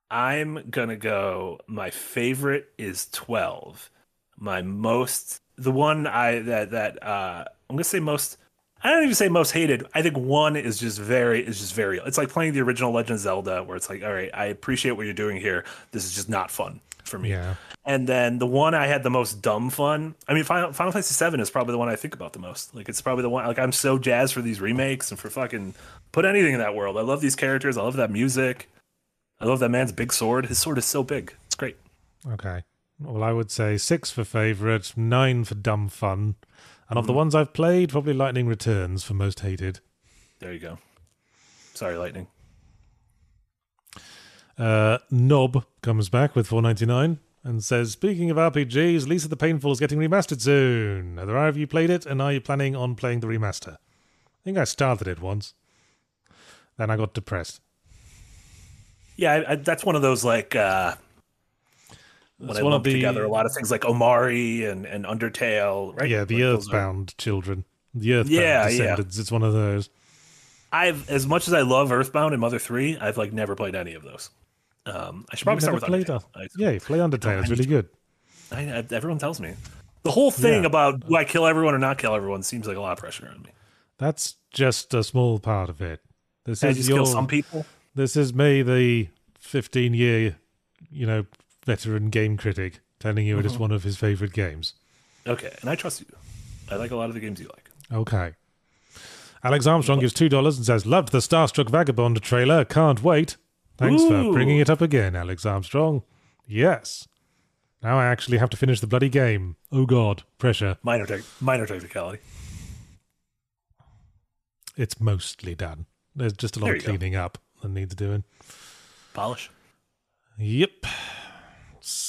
I'm gonna go. My favorite is twelve. My most, the one I that that uh, I'm gonna say most. I don't even say most hated. I think one is just very is just very. It's like playing the original Legend of Zelda, where it's like, all right, I appreciate what you're doing here. This is just not fun for me. Yeah. And then the one I had the most dumb fun. I mean, Final, Final Fantasy VII is probably the one I think about the most. Like, it's probably the one. Like, I'm so jazzed for these remakes and for fucking put anything in that world. I love these characters. I love that music. I love that man's big sword. His sword is so big. It's great. Okay. Well, I would say six for favourite, nine for dumb fun. And of the ones I've played, probably Lightning Returns for most hated. There you go. Sorry, Lightning. Uh, Knob comes back with 4.99 and says, "Speaking of RPGs, Lisa the Painful is getting remastered soon. Have either of you played it, and are you planning on playing the remaster?" I think I started it once. Then I got depressed. Yeah, I, I, that's one of those like uh, when It's I one of lump the- together a lot of things like Omori and, and Undertale, right? Yeah, the Like, those are- Earthbound children, the Earthbound Yeah, yeah. descendants. It's one of those. I've as much as I love Earthbound and Mother Three, I've like never played any of those. Um, I should probably You've start with played Undertale. I, Yeah, play Undertale. It's I need really good. I, I- everyone tells me the whole thing Yeah. about do I kill everyone or not kill everyone seems like a lot of pressure on me. That's just a small part of it. This I is just your kill some people. This is me, the 15 year, you know, veteran game critic, telling you it Uh-huh. is one of his favorite games. Okay, and I trust you. I like a lot of the games you like. Okay. Alex Armstrong gives $2 and says, Loved the Starstruck Vagabond trailer. Can't wait. Thanks for bringing it up again, Alex Armstrong. Yes. Now I actually have to finish the bloody game. Oh, God. Pressure. Minor, tech minor technicality. It's mostly done. There's just a lot of you go. cleaning up that needs doing. Polish. Yep.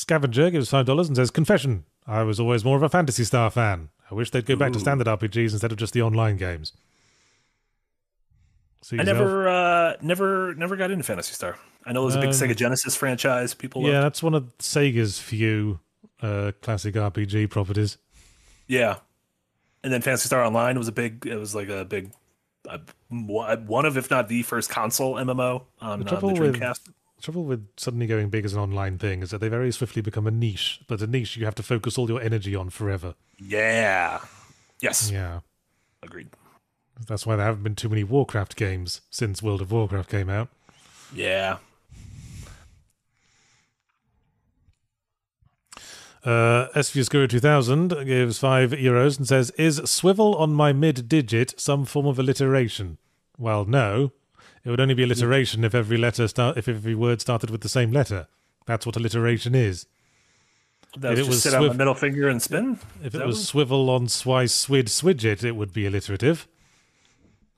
Scavenger gives five dollars and says, "Confession: I was always more of a Phantasy Star fan. I wish they'd go back to standard RPGs instead of just the online games." See I yourself? never, uh, never, never got into Phantasy Star. I know there's a big Um, Sega Genesis franchise. People, Yeah, loved. that's one of Sega's few uh, classic RPG properties. yeah. and then Phantasy Star Online was a big. It was like a big, uh, one of if not the first console MMO on The uh, the with Dreamcast. the trouble with suddenly going big as an online thing is that they very swiftly become a niche, but a niche you have to focus all your energy on forever. Yeah. Yes. Yeah. Agreed. That's why there haven't been too many Warcraft games since World of Warcraft came out. Yeah. Uh, SVSGuru 2000 gives 5 euros and says, Is swivel on my mid digit some form of alliteration? Well, no. It would only be alliteration if every letter start if every word started with the same letter. That's what alliteration is. That If was it just was sit on the middle finger and spin. If it was was- swivel on swice swid swidget, it would be alliterative.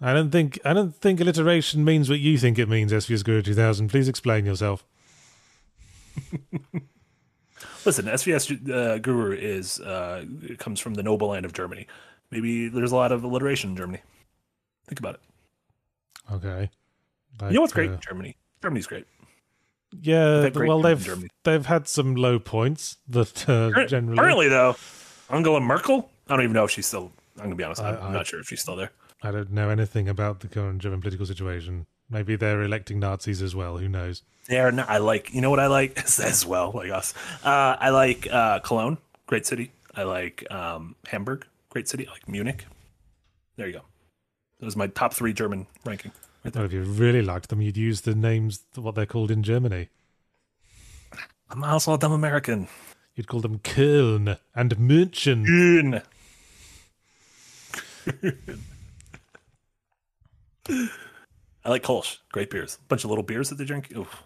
I don't think I don't think alliteration means what you think it means, SVS Guru 2000. Please explain yourself. Listen, SVS uh, Guru is uh, comes from the noble land of Germany. Maybe there's a lot of alliteration in Germany. Think about it. Okay. You know what's great? uh, Germany. Germany's great. yeah, great well they've they've had some low points, but uh, generally Currently, though, Angela Merkel. I don't even know if she's still. I'm gonna be honest. I'm, I- I- not sure if she's still there. I don't know anything about the current German political situation. Maybe they're electing Nazis as well. Who knows? They are not. I like. You know what I like as well, like us. Uh, I like uh, Cologne, great city. I like um, Hamburg, great city. I like Munich. There you go. That was my top three German ranking. Right there. Well, if you really liked them, you'd use the names what they're called in Germany. I'm also a dumb American. You'd call them Köln and München. Good. I like Kolsch. Great beers. Bunch of little beers that they drink. Oof.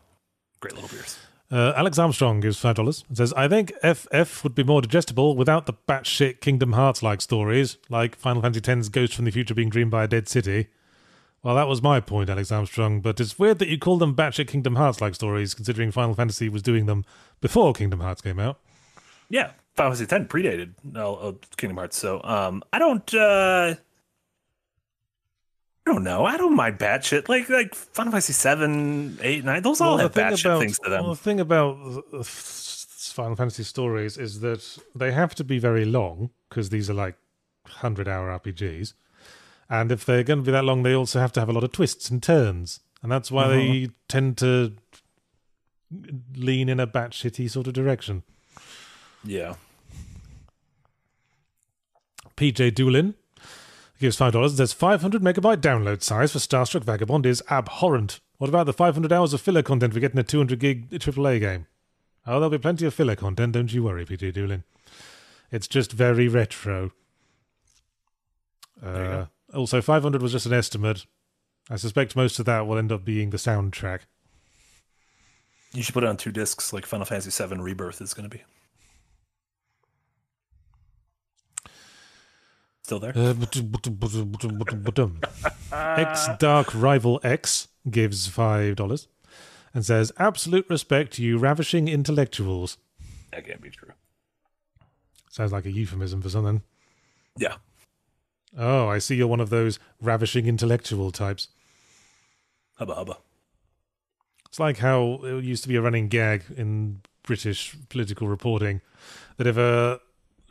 Great little beers. Uh, Alex Armstrong gives five dollars and says, "I think FF would be more digestible without the batshit Kingdom Hearts like stories, like Final Fantasy X's Ghost from the Future being dreamed by a dead city." Well, that was my point, Alex Armstrong. But it's weird that you call them batshit Kingdom Hearts like stories, considering Final Fantasy was doing them before Kingdom Hearts came out. Yeah. Final Fantasy X predated uh, uh, Kingdom Hearts. So um, I don't. Uh, I don't know. I don't mind batshit. Like like Final Fantasy seven, eight, nine. Those all Well, have batshit things to them. Well, the thing about Final Fantasy stories is that they have to be very long because these are like hundred-hour RPGs, and if they're going to be that long, they also have to have a lot of twists and turns, and that's why they Mm-hmm. tend to lean in a batshitty sort of direction. yeah. PJ Doolin gives five dollars and says five hundred megabyte download size for Starstruck Vagabond is abhorrent. What about the five hundred hours of filler content for getting a two hundred gig AAA game? Oh, there'll be plenty of filler content, don't you worry, PJ Doolin. It's just very retro. Uh, also, five hundred was just an estimate. I suspect most of that will end up being the soundtrack. You should put it on two discs, like Final Fantasy VII Rebirth is going to be. Still there? X Dark Rival X gives five dollars and says, "Absolute respect to you, ravishing intellectuals." That can't be true. Sounds like a euphemism for something. Yeah. Oh, I see you're one of those ravishing intellectual types. Hubba hubba. It's like how it used to be a running gag in British political reporting that if a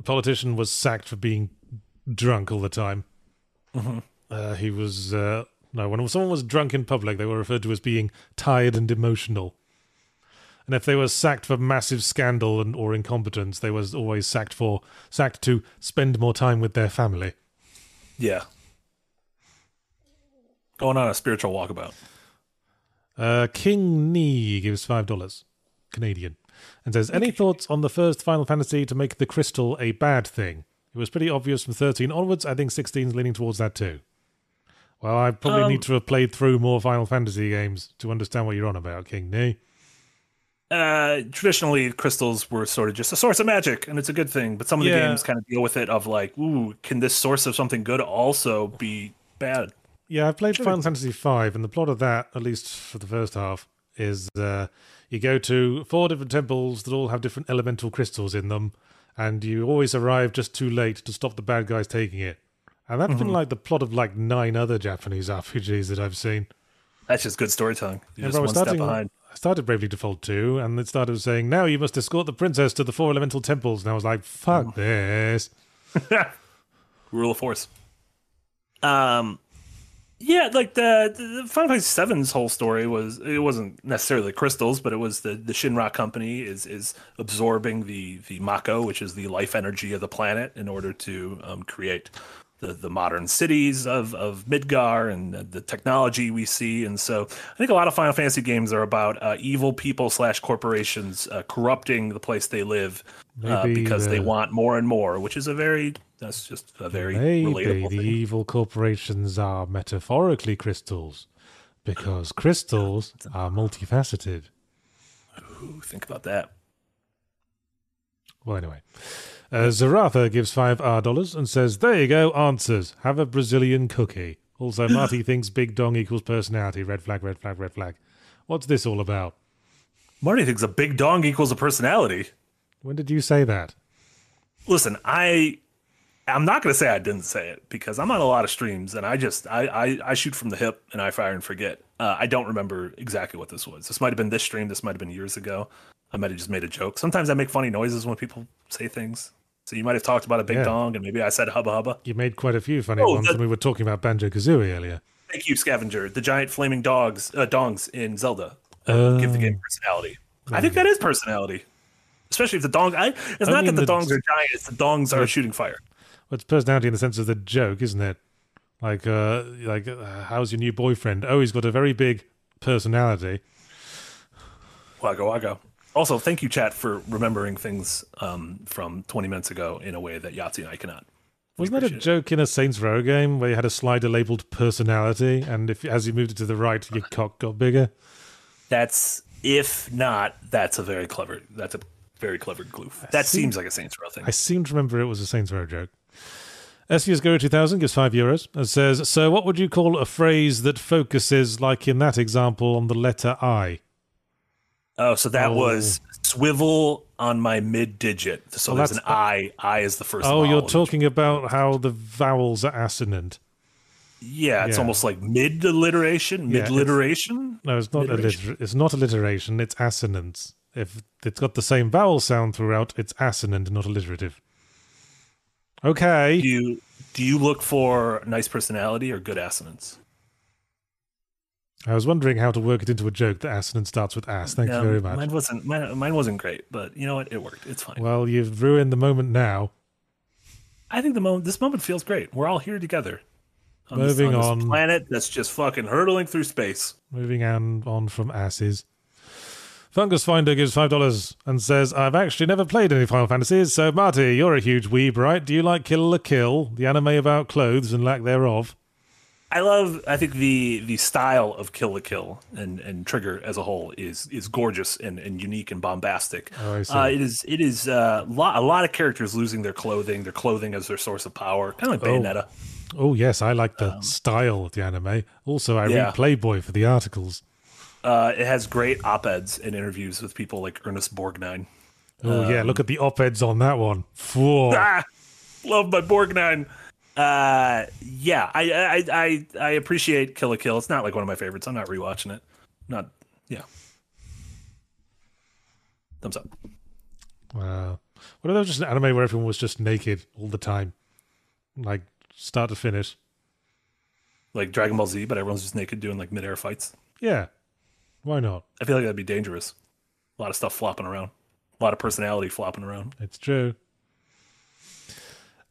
politician was sacked for being drunk all the time, uh, he was uh, no. When someone was drunk in public, they were referred to as being tired and emotional. And if they were sacked for massive scandal and or incompetence, they was always sacked for sacked to spend more time with their family. Yeah. Going on a spiritual walkabout. Uh, King Nee gives five dollars Canadian and says, "Any thoughts on the first Final Fantasy to make the crystal a bad thing? It was pretty obvious from thirteen onwards. I think 16 is leaning towards that too." Well, I probably Um, need to have played through more Final Fantasy games to understand what you're on about, King Nee. Uh, traditionally, crystals were sort of just a source of magic, and it's a good thing. But some of the Yeah. games kind of deal with it of like, ooh, can this source of something good also be bad? Yeah, i've played Final Fantasy V, and the plot of that, at least for the first half, is uh, you go to four different temples that all have different elemental crystals in them, and you always arrive just too late to stop the bad guys taking it. And that's been like the plot of like nine other Japanese RPGs that I've seen. That's just good storytelling. You're just one step behind. I started Bravely Default 2, and it started saying, now you must escort the princess to the four elemental temples. And I was like, fuck this. Rule of force. Um, yeah, like the, the Final Fantasy Seven's whole story was it wasn't necessarily crystals, but it was the the Shinra company is is absorbing the the Mako, which is the life energy of the planet, in order to um, create the, the modern cities of, of Midgar and the, the technology we see. And so I think a lot of Final Fantasy games are about uh, evil people slash corporations uh, corrupting the place they live uh, because they want more and more, which is a very, that's just a very Maybe relatable the thing. evil corporations are metaphorically crystals, because crystals are multifaceted. Ooh, think about that. Well, anyway. Uh, Zaratha gives five R dollars and says, There you go, answers. Have a Brazilian cookie. Also, Marty thinks big dong equals personality. Red flag, red flag, red flag. What's this all about? Marty thinks a big dong equals a personality. When did you say that? Listen, I I'm not gonna say I didn't say it because I'm on a lot of streams and I just I I, I shoot from the hip and I fire and forget. Uh, I don't remember exactly what this was. This might have been this stream. This might have been years ago. I might have just made a joke. Sometimes I make funny noises when people say things. So you might have talked about a big Yeah. dong and maybe I said hubba hubba. You made quite a few funny Oh, ones that- when we were talking about Banjo Kazooie earlier. Thank you, Scavenger. The giant flaming dogs uh, dongs in Zelda uh, give the game personality. I think that is personality. Especially if the dong. I, it's not that the the- dongs are giant; it's the dongs are shooting fire. Well, it's personality in the sense of the joke, isn't it? Like, uh, like, uh, how's your new boyfriend? Oh, he's got a very big personality. Waggo waggo. Also, thank you, chat, for remembering things um, from 20 minutes ago in a way that Yahtzee and I cannot. Wasn't that a joke in a Saints Row game where you had a slider labeled personality, and if as you moved it to the right, your cock got bigger? That's if not, that's a very clever. That's a very clever goof. That see- seems like a Saints Row thing. I seem to remember it was a Saints Row joke. SVSGuru 2000 gives 5 euros and says, So, what would you call a phrase that focuses, like in that example, on the letter I? Oh, so that Oh. was swivel on my mid digit. So Oh, there's that's- an I. I is the first. Oh, you're talking about how the vowels are assonant. Yeah, it's Yeah. almost like mid alliteration. Mid alliteration. No, it's not Alliteration. alliter- It's not alliteration. It's assonance. If it's got the same vowel sound throughout, it's assonant, not alliterative. Okay. do you do you look for nice personality or good assonance? I was wondering how to work it into a joke that assonance starts with ass. Thank Yeah, you very much. Mine wasn't mine, mine wasn't great, but you know what? It worked. It's fine. Well, you've ruined the moment now. I think the moment this moment feels great. We're all here together. On Moving this, on. this planet that's just fucking hurtling through space. Moving on, on from asses. Fungus Finder gives $5 and says, I've actually never played any Final Fantasies, so Marty, you're a huge weeb, right? Do you like Kill la Kill, the anime about clothes and lack thereof? I love. I think the the style of Kill la Kill and and Trigger as a whole is is gorgeous and, and unique and bombastic. Oh, I see. Uh, it is it is uh, lot, a lot of characters losing their clothing, their clothing as their source of power, kind of like Bayonetta. Oh, yes, I like the style of the anime. Also, I Um, yeah. read Playboy for the articles. Uh, it has great op-eds and interviews with people like Ernest Borgnine. Oh, yeah, Um, look at the op eds on that one. Ah, love my Borgnine. Uh, yeah, I, I I I appreciate Kill la Kill. It's not like one of my favorites. I'm not rewatching it. Not yeah. Thumbs up. Wow. What if there was just an anime where everyone was just naked all the time? Like, start to finish. Like Dragon Ball Z, but everyone's just naked doing like midair fights. Yeah. Why not? I feel like that'd be dangerous. A lot of stuff flopping around. A lot of personality flopping around. It's true.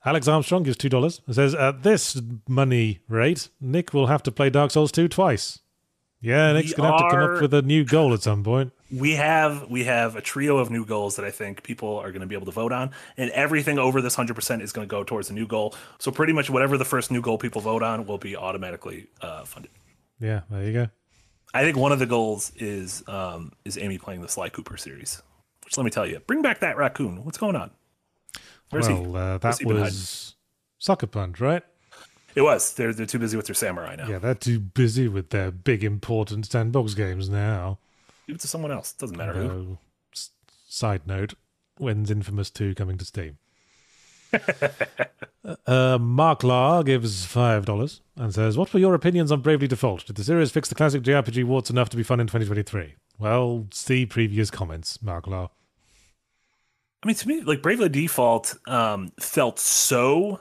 Alex Armstrong gives two dollars and says, "At this money rate, Nick will have to play Dark Souls two twice." Yeah, Nick's We gonna have to come up with a new goal at some point. We have we have a trio of new goals that I think people are going to be able to vote on, and everything over this hundred percent is going to go towards a new goal. So pretty much whatever the first new goal people vote on will be automatically uh, funded. Yeah, there you go. I think one of the goals is um, is Amy playing the Sly Cooper series. Which let me tell you, bring back that raccoon. What's going on? Well, uh, that he been hiding? was Sucker Punch, right? It was. They're they're too busy with their samurai now. Yeah, they're too busy with their big important sandbox games now. Give it to someone else. Doesn't matter who. S- side note, when's Infamous 2 coming to Steam? uh, Mark Law gives $5 and says, What were your opinions on Bravely Default? Did the series fix the classic JRPG warts enough to be fun in 2023? Well, see previous comments, Mark Law. I mean, to me, like Bravely Default um, felt so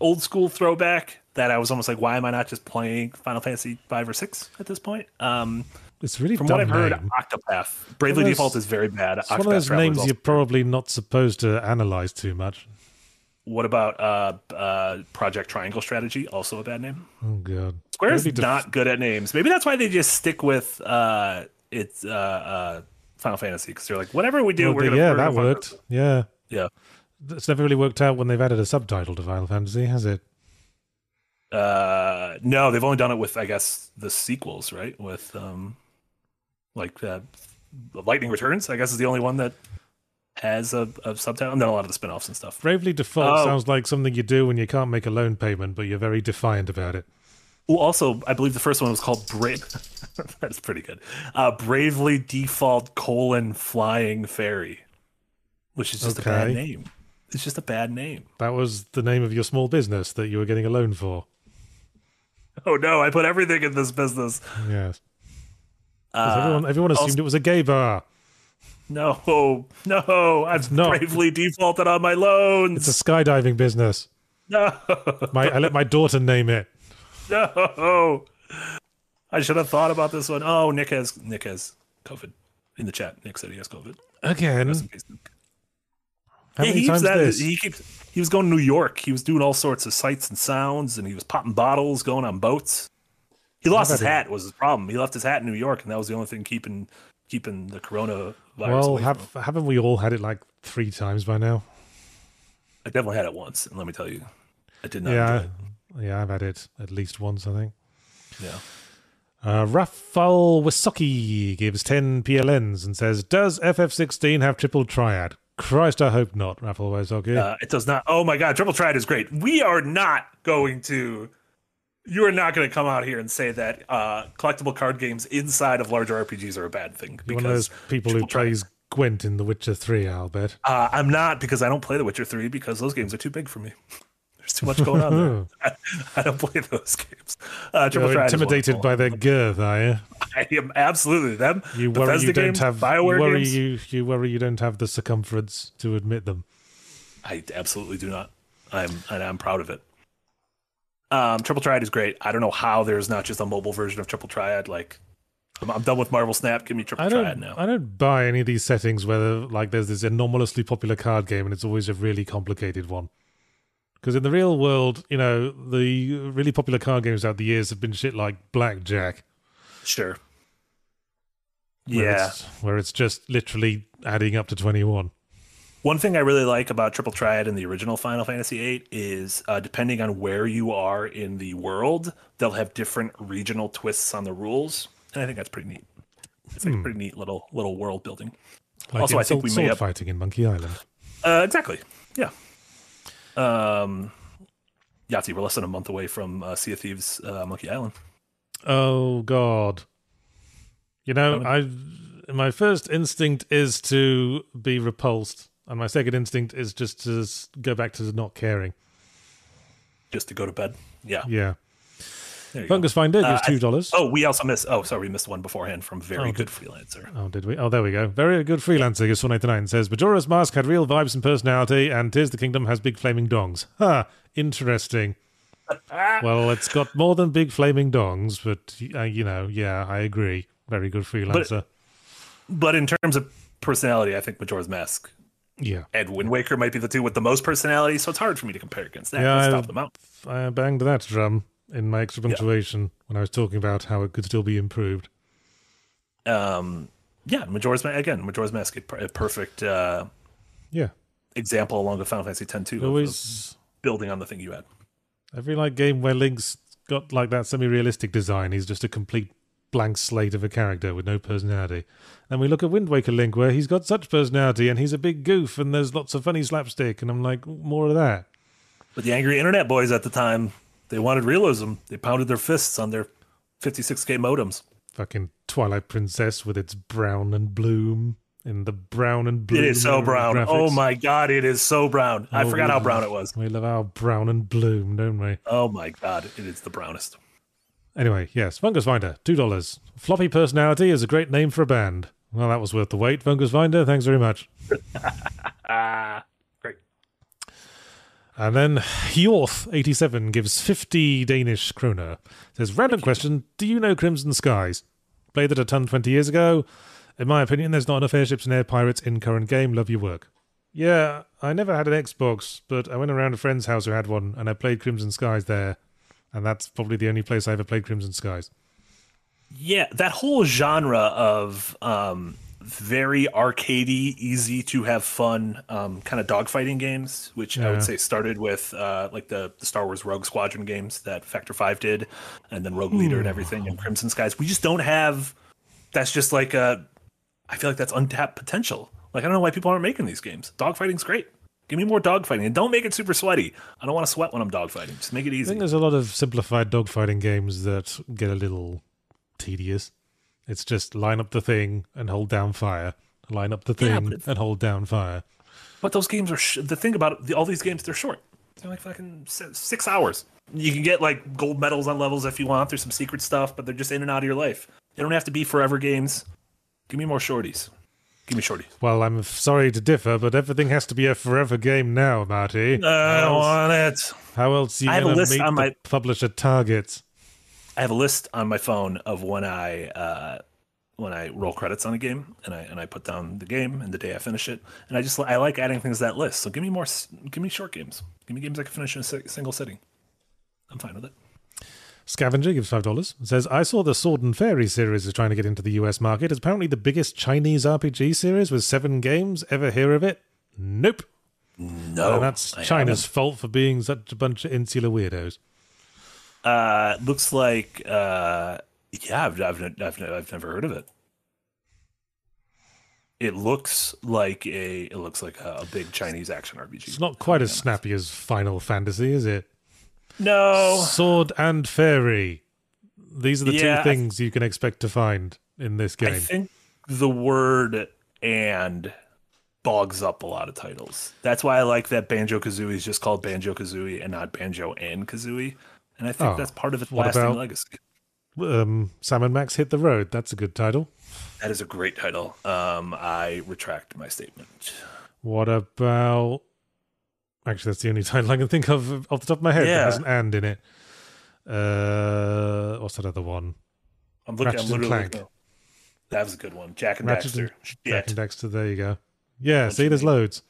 old school throwback that I was almost like, why am I not just playing Final Fantasy five or six at this point? Um, It's really from what I've heard, name. Octopath Bravely those- Default is very bad. It's one Octopath of those names you're probably not supposed to analyze too much. What about uh, uh, Project Triangle Strategy? Also a bad name. Oh god. Square's def- not good at names. Maybe that's why they just stick with uh, it's uh, uh, Final Fantasy because they're like, whatever we do, Well, we're gonna. yeah, we're that worked. Yeah. Yeah. It's never really worked out when they've added a subtitle to Final Fantasy, has it? Uh, no, they've only done it with, I guess, the sequels, right? With um, like uh, Lightning Returns. I guess is the only one that has a, a subtitle, and then a lot of the spin-offs and stuff. Bravely Default Oh. sounds like something you do when you can't make a loan payment, but you're very defiant about it. Well, also, I believe the first one was called Brave. That's pretty good. Uh, Bravely Default colon Flying Fairy, which is just a bad name. It's just a bad name. That was the name of your small business that you were getting a loan for. Oh no! I put everything in this business. Yes. Uh, everyone, everyone assumed also- it was a gay bar. no, no! I've not. bravely defaulted on my loans. It's a skydiving business. no, My, I let my daughter name it. no! I should have thought about this one. Oh, Nick has Nick has COVID in the chat. Nick said he has COVID. Again. Rest in peace, Nick. How Yeah, many he times keeps that. this? He keeps. He was going to New York. He was doing all sorts of sights and sounds, and he was popping bottles, going on boats. He lost his hat. Was his problem? He left his hat in New York, and that was the only thing keeping keeping the coronavirus. well, have, haven't we all had it like three times by now? I definitely had it once, and let me tell you, I did not. yeah. Yeah, I've had it at least once, I think. yeah. Uh, Rafal gives 10 PLNs and says, Does FF16 have triple triad? Christ, I hope not, Rafal Wisocki. Uh, it does not. Oh my god, Triple Triad is great. We are not going to. You are not going to come out here and say that uh, collectible card games inside of larger RPGs are a bad thing. You're one of those people who Triad- plays Gwent in The Witcher 3, I'll bet. Uh, I'm not because I don't play The Witcher 3 because those games are too big for me. Too much going on there. I, I don't play those games. Uh, Triple You're Triad intimidated by their girth, are you? I am absolutely them. You worry Bethesda you don't games, have Bioware you worry games. you you worry you don't have the circumference to admit them. I absolutely do not. I'm and I'm proud of it. Um, Triple Triad is great. I don't know how there's not just a mobile version of Triple Triad. Like, I'm, I'm done with Marvel Snap. Give me Triple I Triad now. I don't buy any of these settings where like there's this anomalously popular card game and it's always a really complicated one. Because in the real world, you know, the really popular card games out the years have been shit like Blackjack. Sure. where Yeah. it's, where it's just literally adding up to 21. One thing I really like about Triple Triad in the original Final Fantasy VIII is uh, depending on where you are in the world, they'll have different regional twists on the rules, and I think that's pretty neat. It's like a pretty neat little little world building. Like Also, I think sword- we may have- fighting in Monkey Island. Uh, exactly. Yeah. Um, Yahtzee, we're less than a month away from uh, Sea of Thieves, uh, Monkey Island. Oh God! You know, I my first instinct is to be repulsed, and my second instinct is just to go back to not caring. Just to go to bed. Yeah. Yeah. Go. Fungus Finder gives Uh, I- two dollars. Oh, we also missed. Oh, sorry, we missed one beforehand from very Oh, good freelancer. Oh, did we? Oh, there we go. Very good freelancer gives 189 says Majora's Mask had real vibes and personality, and Tears of the Kingdom has big flaming dongs. Ha! Interesting. well, it's got more than big flaming dongs, but uh, you know, yeah, I agree. Very good freelancer. But in terms of personality, I think Majora's Mask yeah. and Wind Waker might be the two with the most personality, so it's hard for me to compare against that. Yeah, I- stop them out. I banged that drum in my extra punctuation when I was talking about how it could still be improved. Um, yeah, Majora's Mask again. Majora's Mask, a a perfect uh, Yeah. example along with Final Fantasy X too. of Always building on the thing you had. every like game where Link's got like that semi-realistic design, he's just a complete blank slate of a character with no personality. And we look at Wind Waker Link where he's got such personality and he's a big goof and there's lots of funny slapstick and I'm like more of that. But the angry internet boys at the time, they wanted realism. They pounded their fists on their 56k modems. Fucking Twilight Princess with its brown and bloom in the brown and blue. It is so brown. Oh graphics. Oh my god, it is so brown. I Oh, forgot how brown it was. We love our brown and bloom, don't we? Oh my god, it is the brownest. Anyway, yes, Fungus Finder, two dollars. Floppy personality is a great name for a band. Well, that was worth the wait, Fungus Finder. Thanks very much. And then Hjorth87 gives 50 Danish kroner. Says, random question, do you know Crimson Skies? Played it a ton 20 years ago. In my opinion, there's not enough airships and air pirates in current game. Love your work. Yeah, I never had an Xbox, but I went around a friend's house who had one, and I played Crimson Skies there. And that's probably the only place I ever played Crimson Skies. Yeah, that whole genre of um, very arcadey, easy to have fun um, kind of dogfighting games, which I would say started with uh, like the, the Star Wars Rogue Squadron games that Factor Five did, and then Rogue Leader and everything, and Crimson Skies. We just don't have. That's just like a. I feel like that's untapped potential. Like I don't know why people aren't making these games. Dogfighting's great. Give me more dogfighting, and don't make it super sweaty. I don't want to sweat when I'm dogfighting. Just make it easy. I think there's a lot of simplified dogfighting games that get a little tedious. It's just line up the thing and hold down fire. Line up the thing it's- and hold down fire. But those games are sh- the thing about it, the, all these games. They're short. They're like fucking six hours. You can get like gold medals on levels if you want. There's some secret stuff, but they're just in and out of your life. They don't have to be forever games. Give me more shorties. Give me shorties. Well, I'm sorry to differ, but everything has to be a forever game now, Marty. I don't want it. How else are you going to meet my- publisher targets? I have a list on my phone of when I uh, when I roll credits on a game, and I and I put down the game and the day I finish it, and I just I like adding things to that list. So give me more. Give me short games. Give me games I can finish in a single sitting. I'm fine with it. Scavenger gives five dollars. Says I saw the Sword and Fairy series is trying to get into the US market. It's apparently the biggest Chinese RPG series with seven games. Ever hear of it? Nope. No, and that's I China's fault for being such a bunch of insular weirdos. Uh, looks like uh, yeah, I've, I've I've I've never heard of it. It looks like a it looks like a, a big Chinese action RPG. It's not quite as snappy as Final Fantasy, is it? No, Sword and Fairy. These are the Yeah, two things you can expect to find in this game. I think the word and bogs up a lot of titles. That's why I like that Banjo Kazooie is just called Banjo Kazooie and not Banjo and Kazooie. And I think Oh, that's part of its lasting about- legacy. Um, Sam and Max hit the road. That's a good title. That is a great title. Um, I retract my statement. What about? Actually, that's the only title I can think of off the top of my head that has an "and" in it. Uh, what's that other one? I'm looking. Ratchet I'm literally. Clank. That was a good one. Jak and Ratchet Daxter. and- Jak and Daxter. There you go. Yeah, see, there's mean? loads.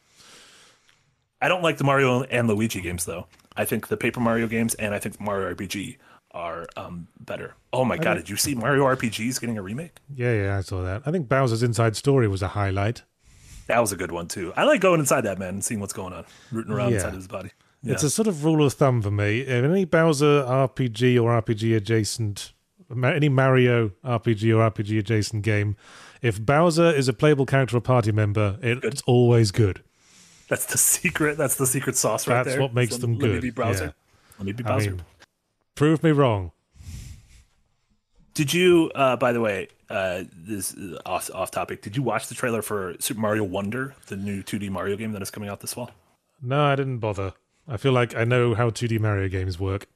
I don't like the Mario and Luigi games though. I think the Paper Mario games and I think Mario RPG are um, better. Oh my god, don't- did you see Mario RPGs getting a remake? Yeah, yeah, I saw that. I think Bowser's Inside Story was a highlight. That was a good one too. I like going inside that man and seeing what's going on, rooting around Yeah. inside his body. Yeah. It's a sort of rule of thumb for me. If any Bowser RPG or RPG adjacent, any Mario RPG or RPG adjacent game, if Bowser is a playable character or party member, it, it's always good. That's the secret. That's the secret sauce right That's there. That's what makes Let- them let me be Bowser. yeah. Let me be I mean, prove me wrong. Did you, uh, by the way, uh, this is off off topic? Did you watch the trailer for Super Mario Wonder, the new 2D Mario game that is coming out this fall? No, I didn't bother. I feel like I know how 2D Mario games work.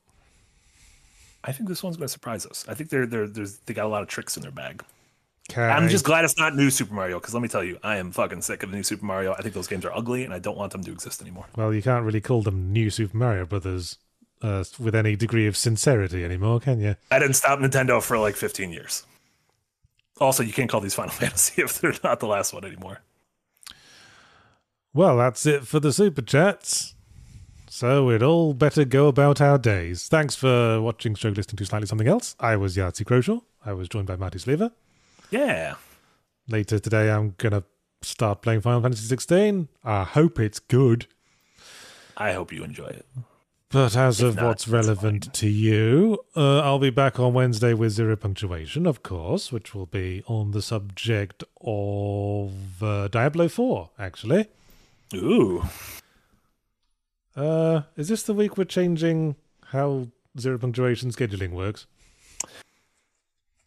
I think this one's going to surprise us. I think they're they're there's they got a lot of tricks in their bag. Can I'm just glad it's not new Super Mario because let me tell you, I am fucking sick of the new Super Mario. I think those games are ugly and I don't want them to exist anymore. Well, you can't really call them New Super Mario Brothers uh, with any degree of sincerity anymore, can you? I didn't stop Nintendo for like 15 years. Also, you can't call these Final Fantasy if they're not the last one anymore. Well, that's it for the super chats. So we'd all better go about our days. Thanks for watching, stroke listening to slightly something else. I was Yahtzee Croshaw. I was joined by Marty Sliva. Yeah. Later today, I'm gonna start playing Final Fantasy 16. I hope it's good. I hope you enjoy it. But as of not, what's relevant to you, uh, I'll be back on Wednesday with zero punctuation, of course, which will be on the subject of uh, Diablo 4, actually. Ooh. Uh, is this the week we're changing how zero punctuation scheduling works?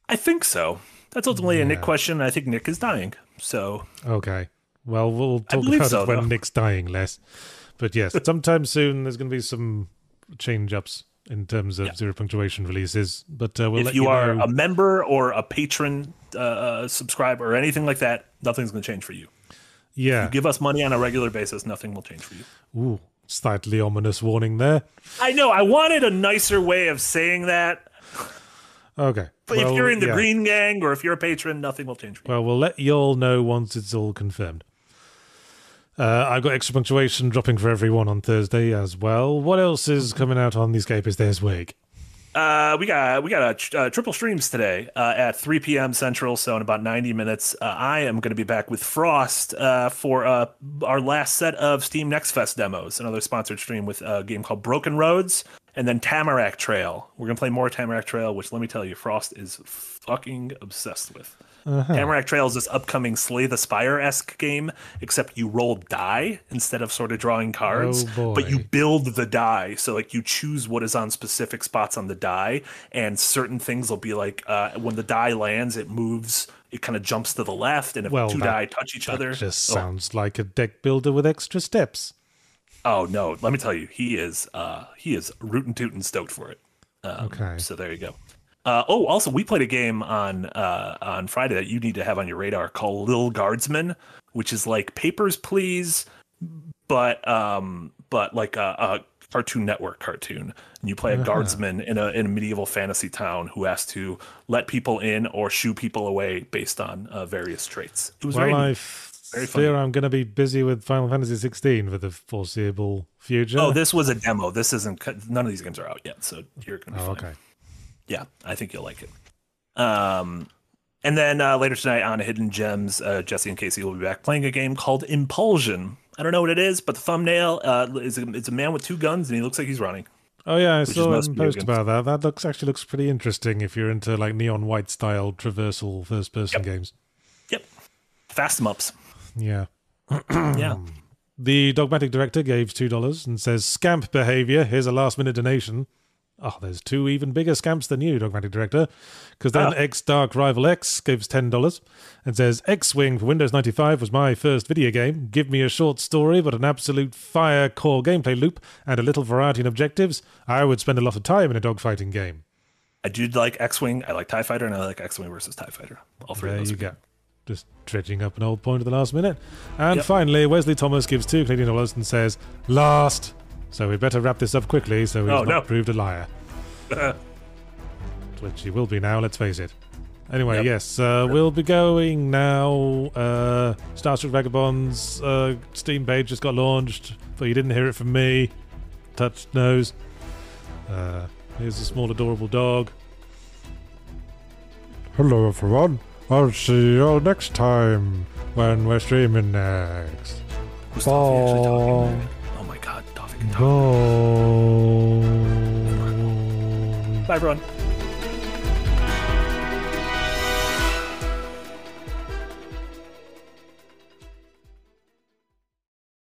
I think so. That's ultimately a Nick question. I think Nick is dying. So Okay. Well, we'll talk about so, it when though. Nick's dying less. But yes, sometime soon there's going to be some change ups in terms of Yeah. zero punctuation releases. But uh, we'll if let you, you, are know. a member or a patron, uh, uh, subscriber, or anything like that, nothing's going to change for you. yeah. You give us money on a regular basis, nothing will change for you. Ooh, slightly ominous warning there. I know. I wanted a nicer way of saying that. Okay. But if you're in the yeah. Green Gang or if you're a patron, nothing will change. Well, we'll let you all know once it's all confirmed. Uh, I've got extra punctuation dropping for everyone on Thursday as well. What else is coming out on the Escapist this week? Uh, we got we got a uh, triple streams today uh, at 3 p.m. Central, so in about 90 minutes, uh, I am going to be back with Frost uh, for uh, our last set of Steam Next Fest demos. Another sponsored stream with a game called Broken Roads, and then Tamarak Trail. We're gonna play more Tamarak Trail, which let me tell you, Frost is fucking obsessed with. Tamarak Trail is this upcoming Slay the Spire esque game, except you roll die instead of sort of drawing cards. Oh, But you build the die. So like you choose what is on specific spots on the die, and certain things will be like uh, when the die lands, it moves. It kind of jumps to the left, and if Well, two that- die touch each other, Just oh, sounds like a deck builder with extra steps. Oh no, let me tell you, he is uh, he is rootin' tootin' stoked for it. Um, Okay. So there you go. Uh, oh, also, we played a game on uh, on Friday that you need to have on your radar called Lil Guardsman, which is like Papers, Please, but um, but like a, a Cartoon Network cartoon. And you play a guardsman in a in a medieval fantasy town who has to let people in or shoo people away based on uh, various traits. It was Well, very I neat. f- Very funny. I'm going to be busy with Final Fantasy 16 for the foreseeable future. Oh, this was a demo. This isn't. None of these games are out yet, so you're gonna. Be Oh, okay. yeah, I think you'll like it. Um, and then uh, later tonight on Hidden Gems, uh, Jesse and Casey will be back playing a game called Impulsion. I don't know what it is, but the thumbnail uh, is a, it's a man with two guns and he looks like he's running. Oh yeah, I saw him post about that. That looks actually looks pretty interesting if you're into like neon white style traversal first person Yep. games. Yep, fast em ups. Yeah. yeah, The dogmatic director gave two dollars and says scamp behavior. Here's a last minute donation. Oh, there's two even bigger scamps than you, dogmatic director. Because then Oh. X Dark Rival X gives ten dollars and says X Wing for Windows 95 was my first video game. Give me a short story, but an absolute fire core gameplay loop and a little variety in objectives. I would spend a lot of time in a dogfighting game. I do like X Wing. I like Tie Fighter, and I like X Wing versus Tie Fighter. All three There of those. you go. Good. Just dredging up an old point at the last minute. And Yep. finally, Wesley Thomas gives two Canadian dollars and says, last. So we'd better wrap this up quickly so he's Oh, not no. proved a liar. Which he will be now, let's face it. Anyway, Yep. yes, uh, we'll be going now. Uh, Starstruck Vagabond's uh, Steam page just got launched, but you didn't hear it from me. Touched nose. Uh, here's a small, adorable dog. Hello, everyone. I'll see you all next time when we're streaming next. Who's Toffee actually talking? Oh my god, Toffee can talk. Bye. Bye, everyone.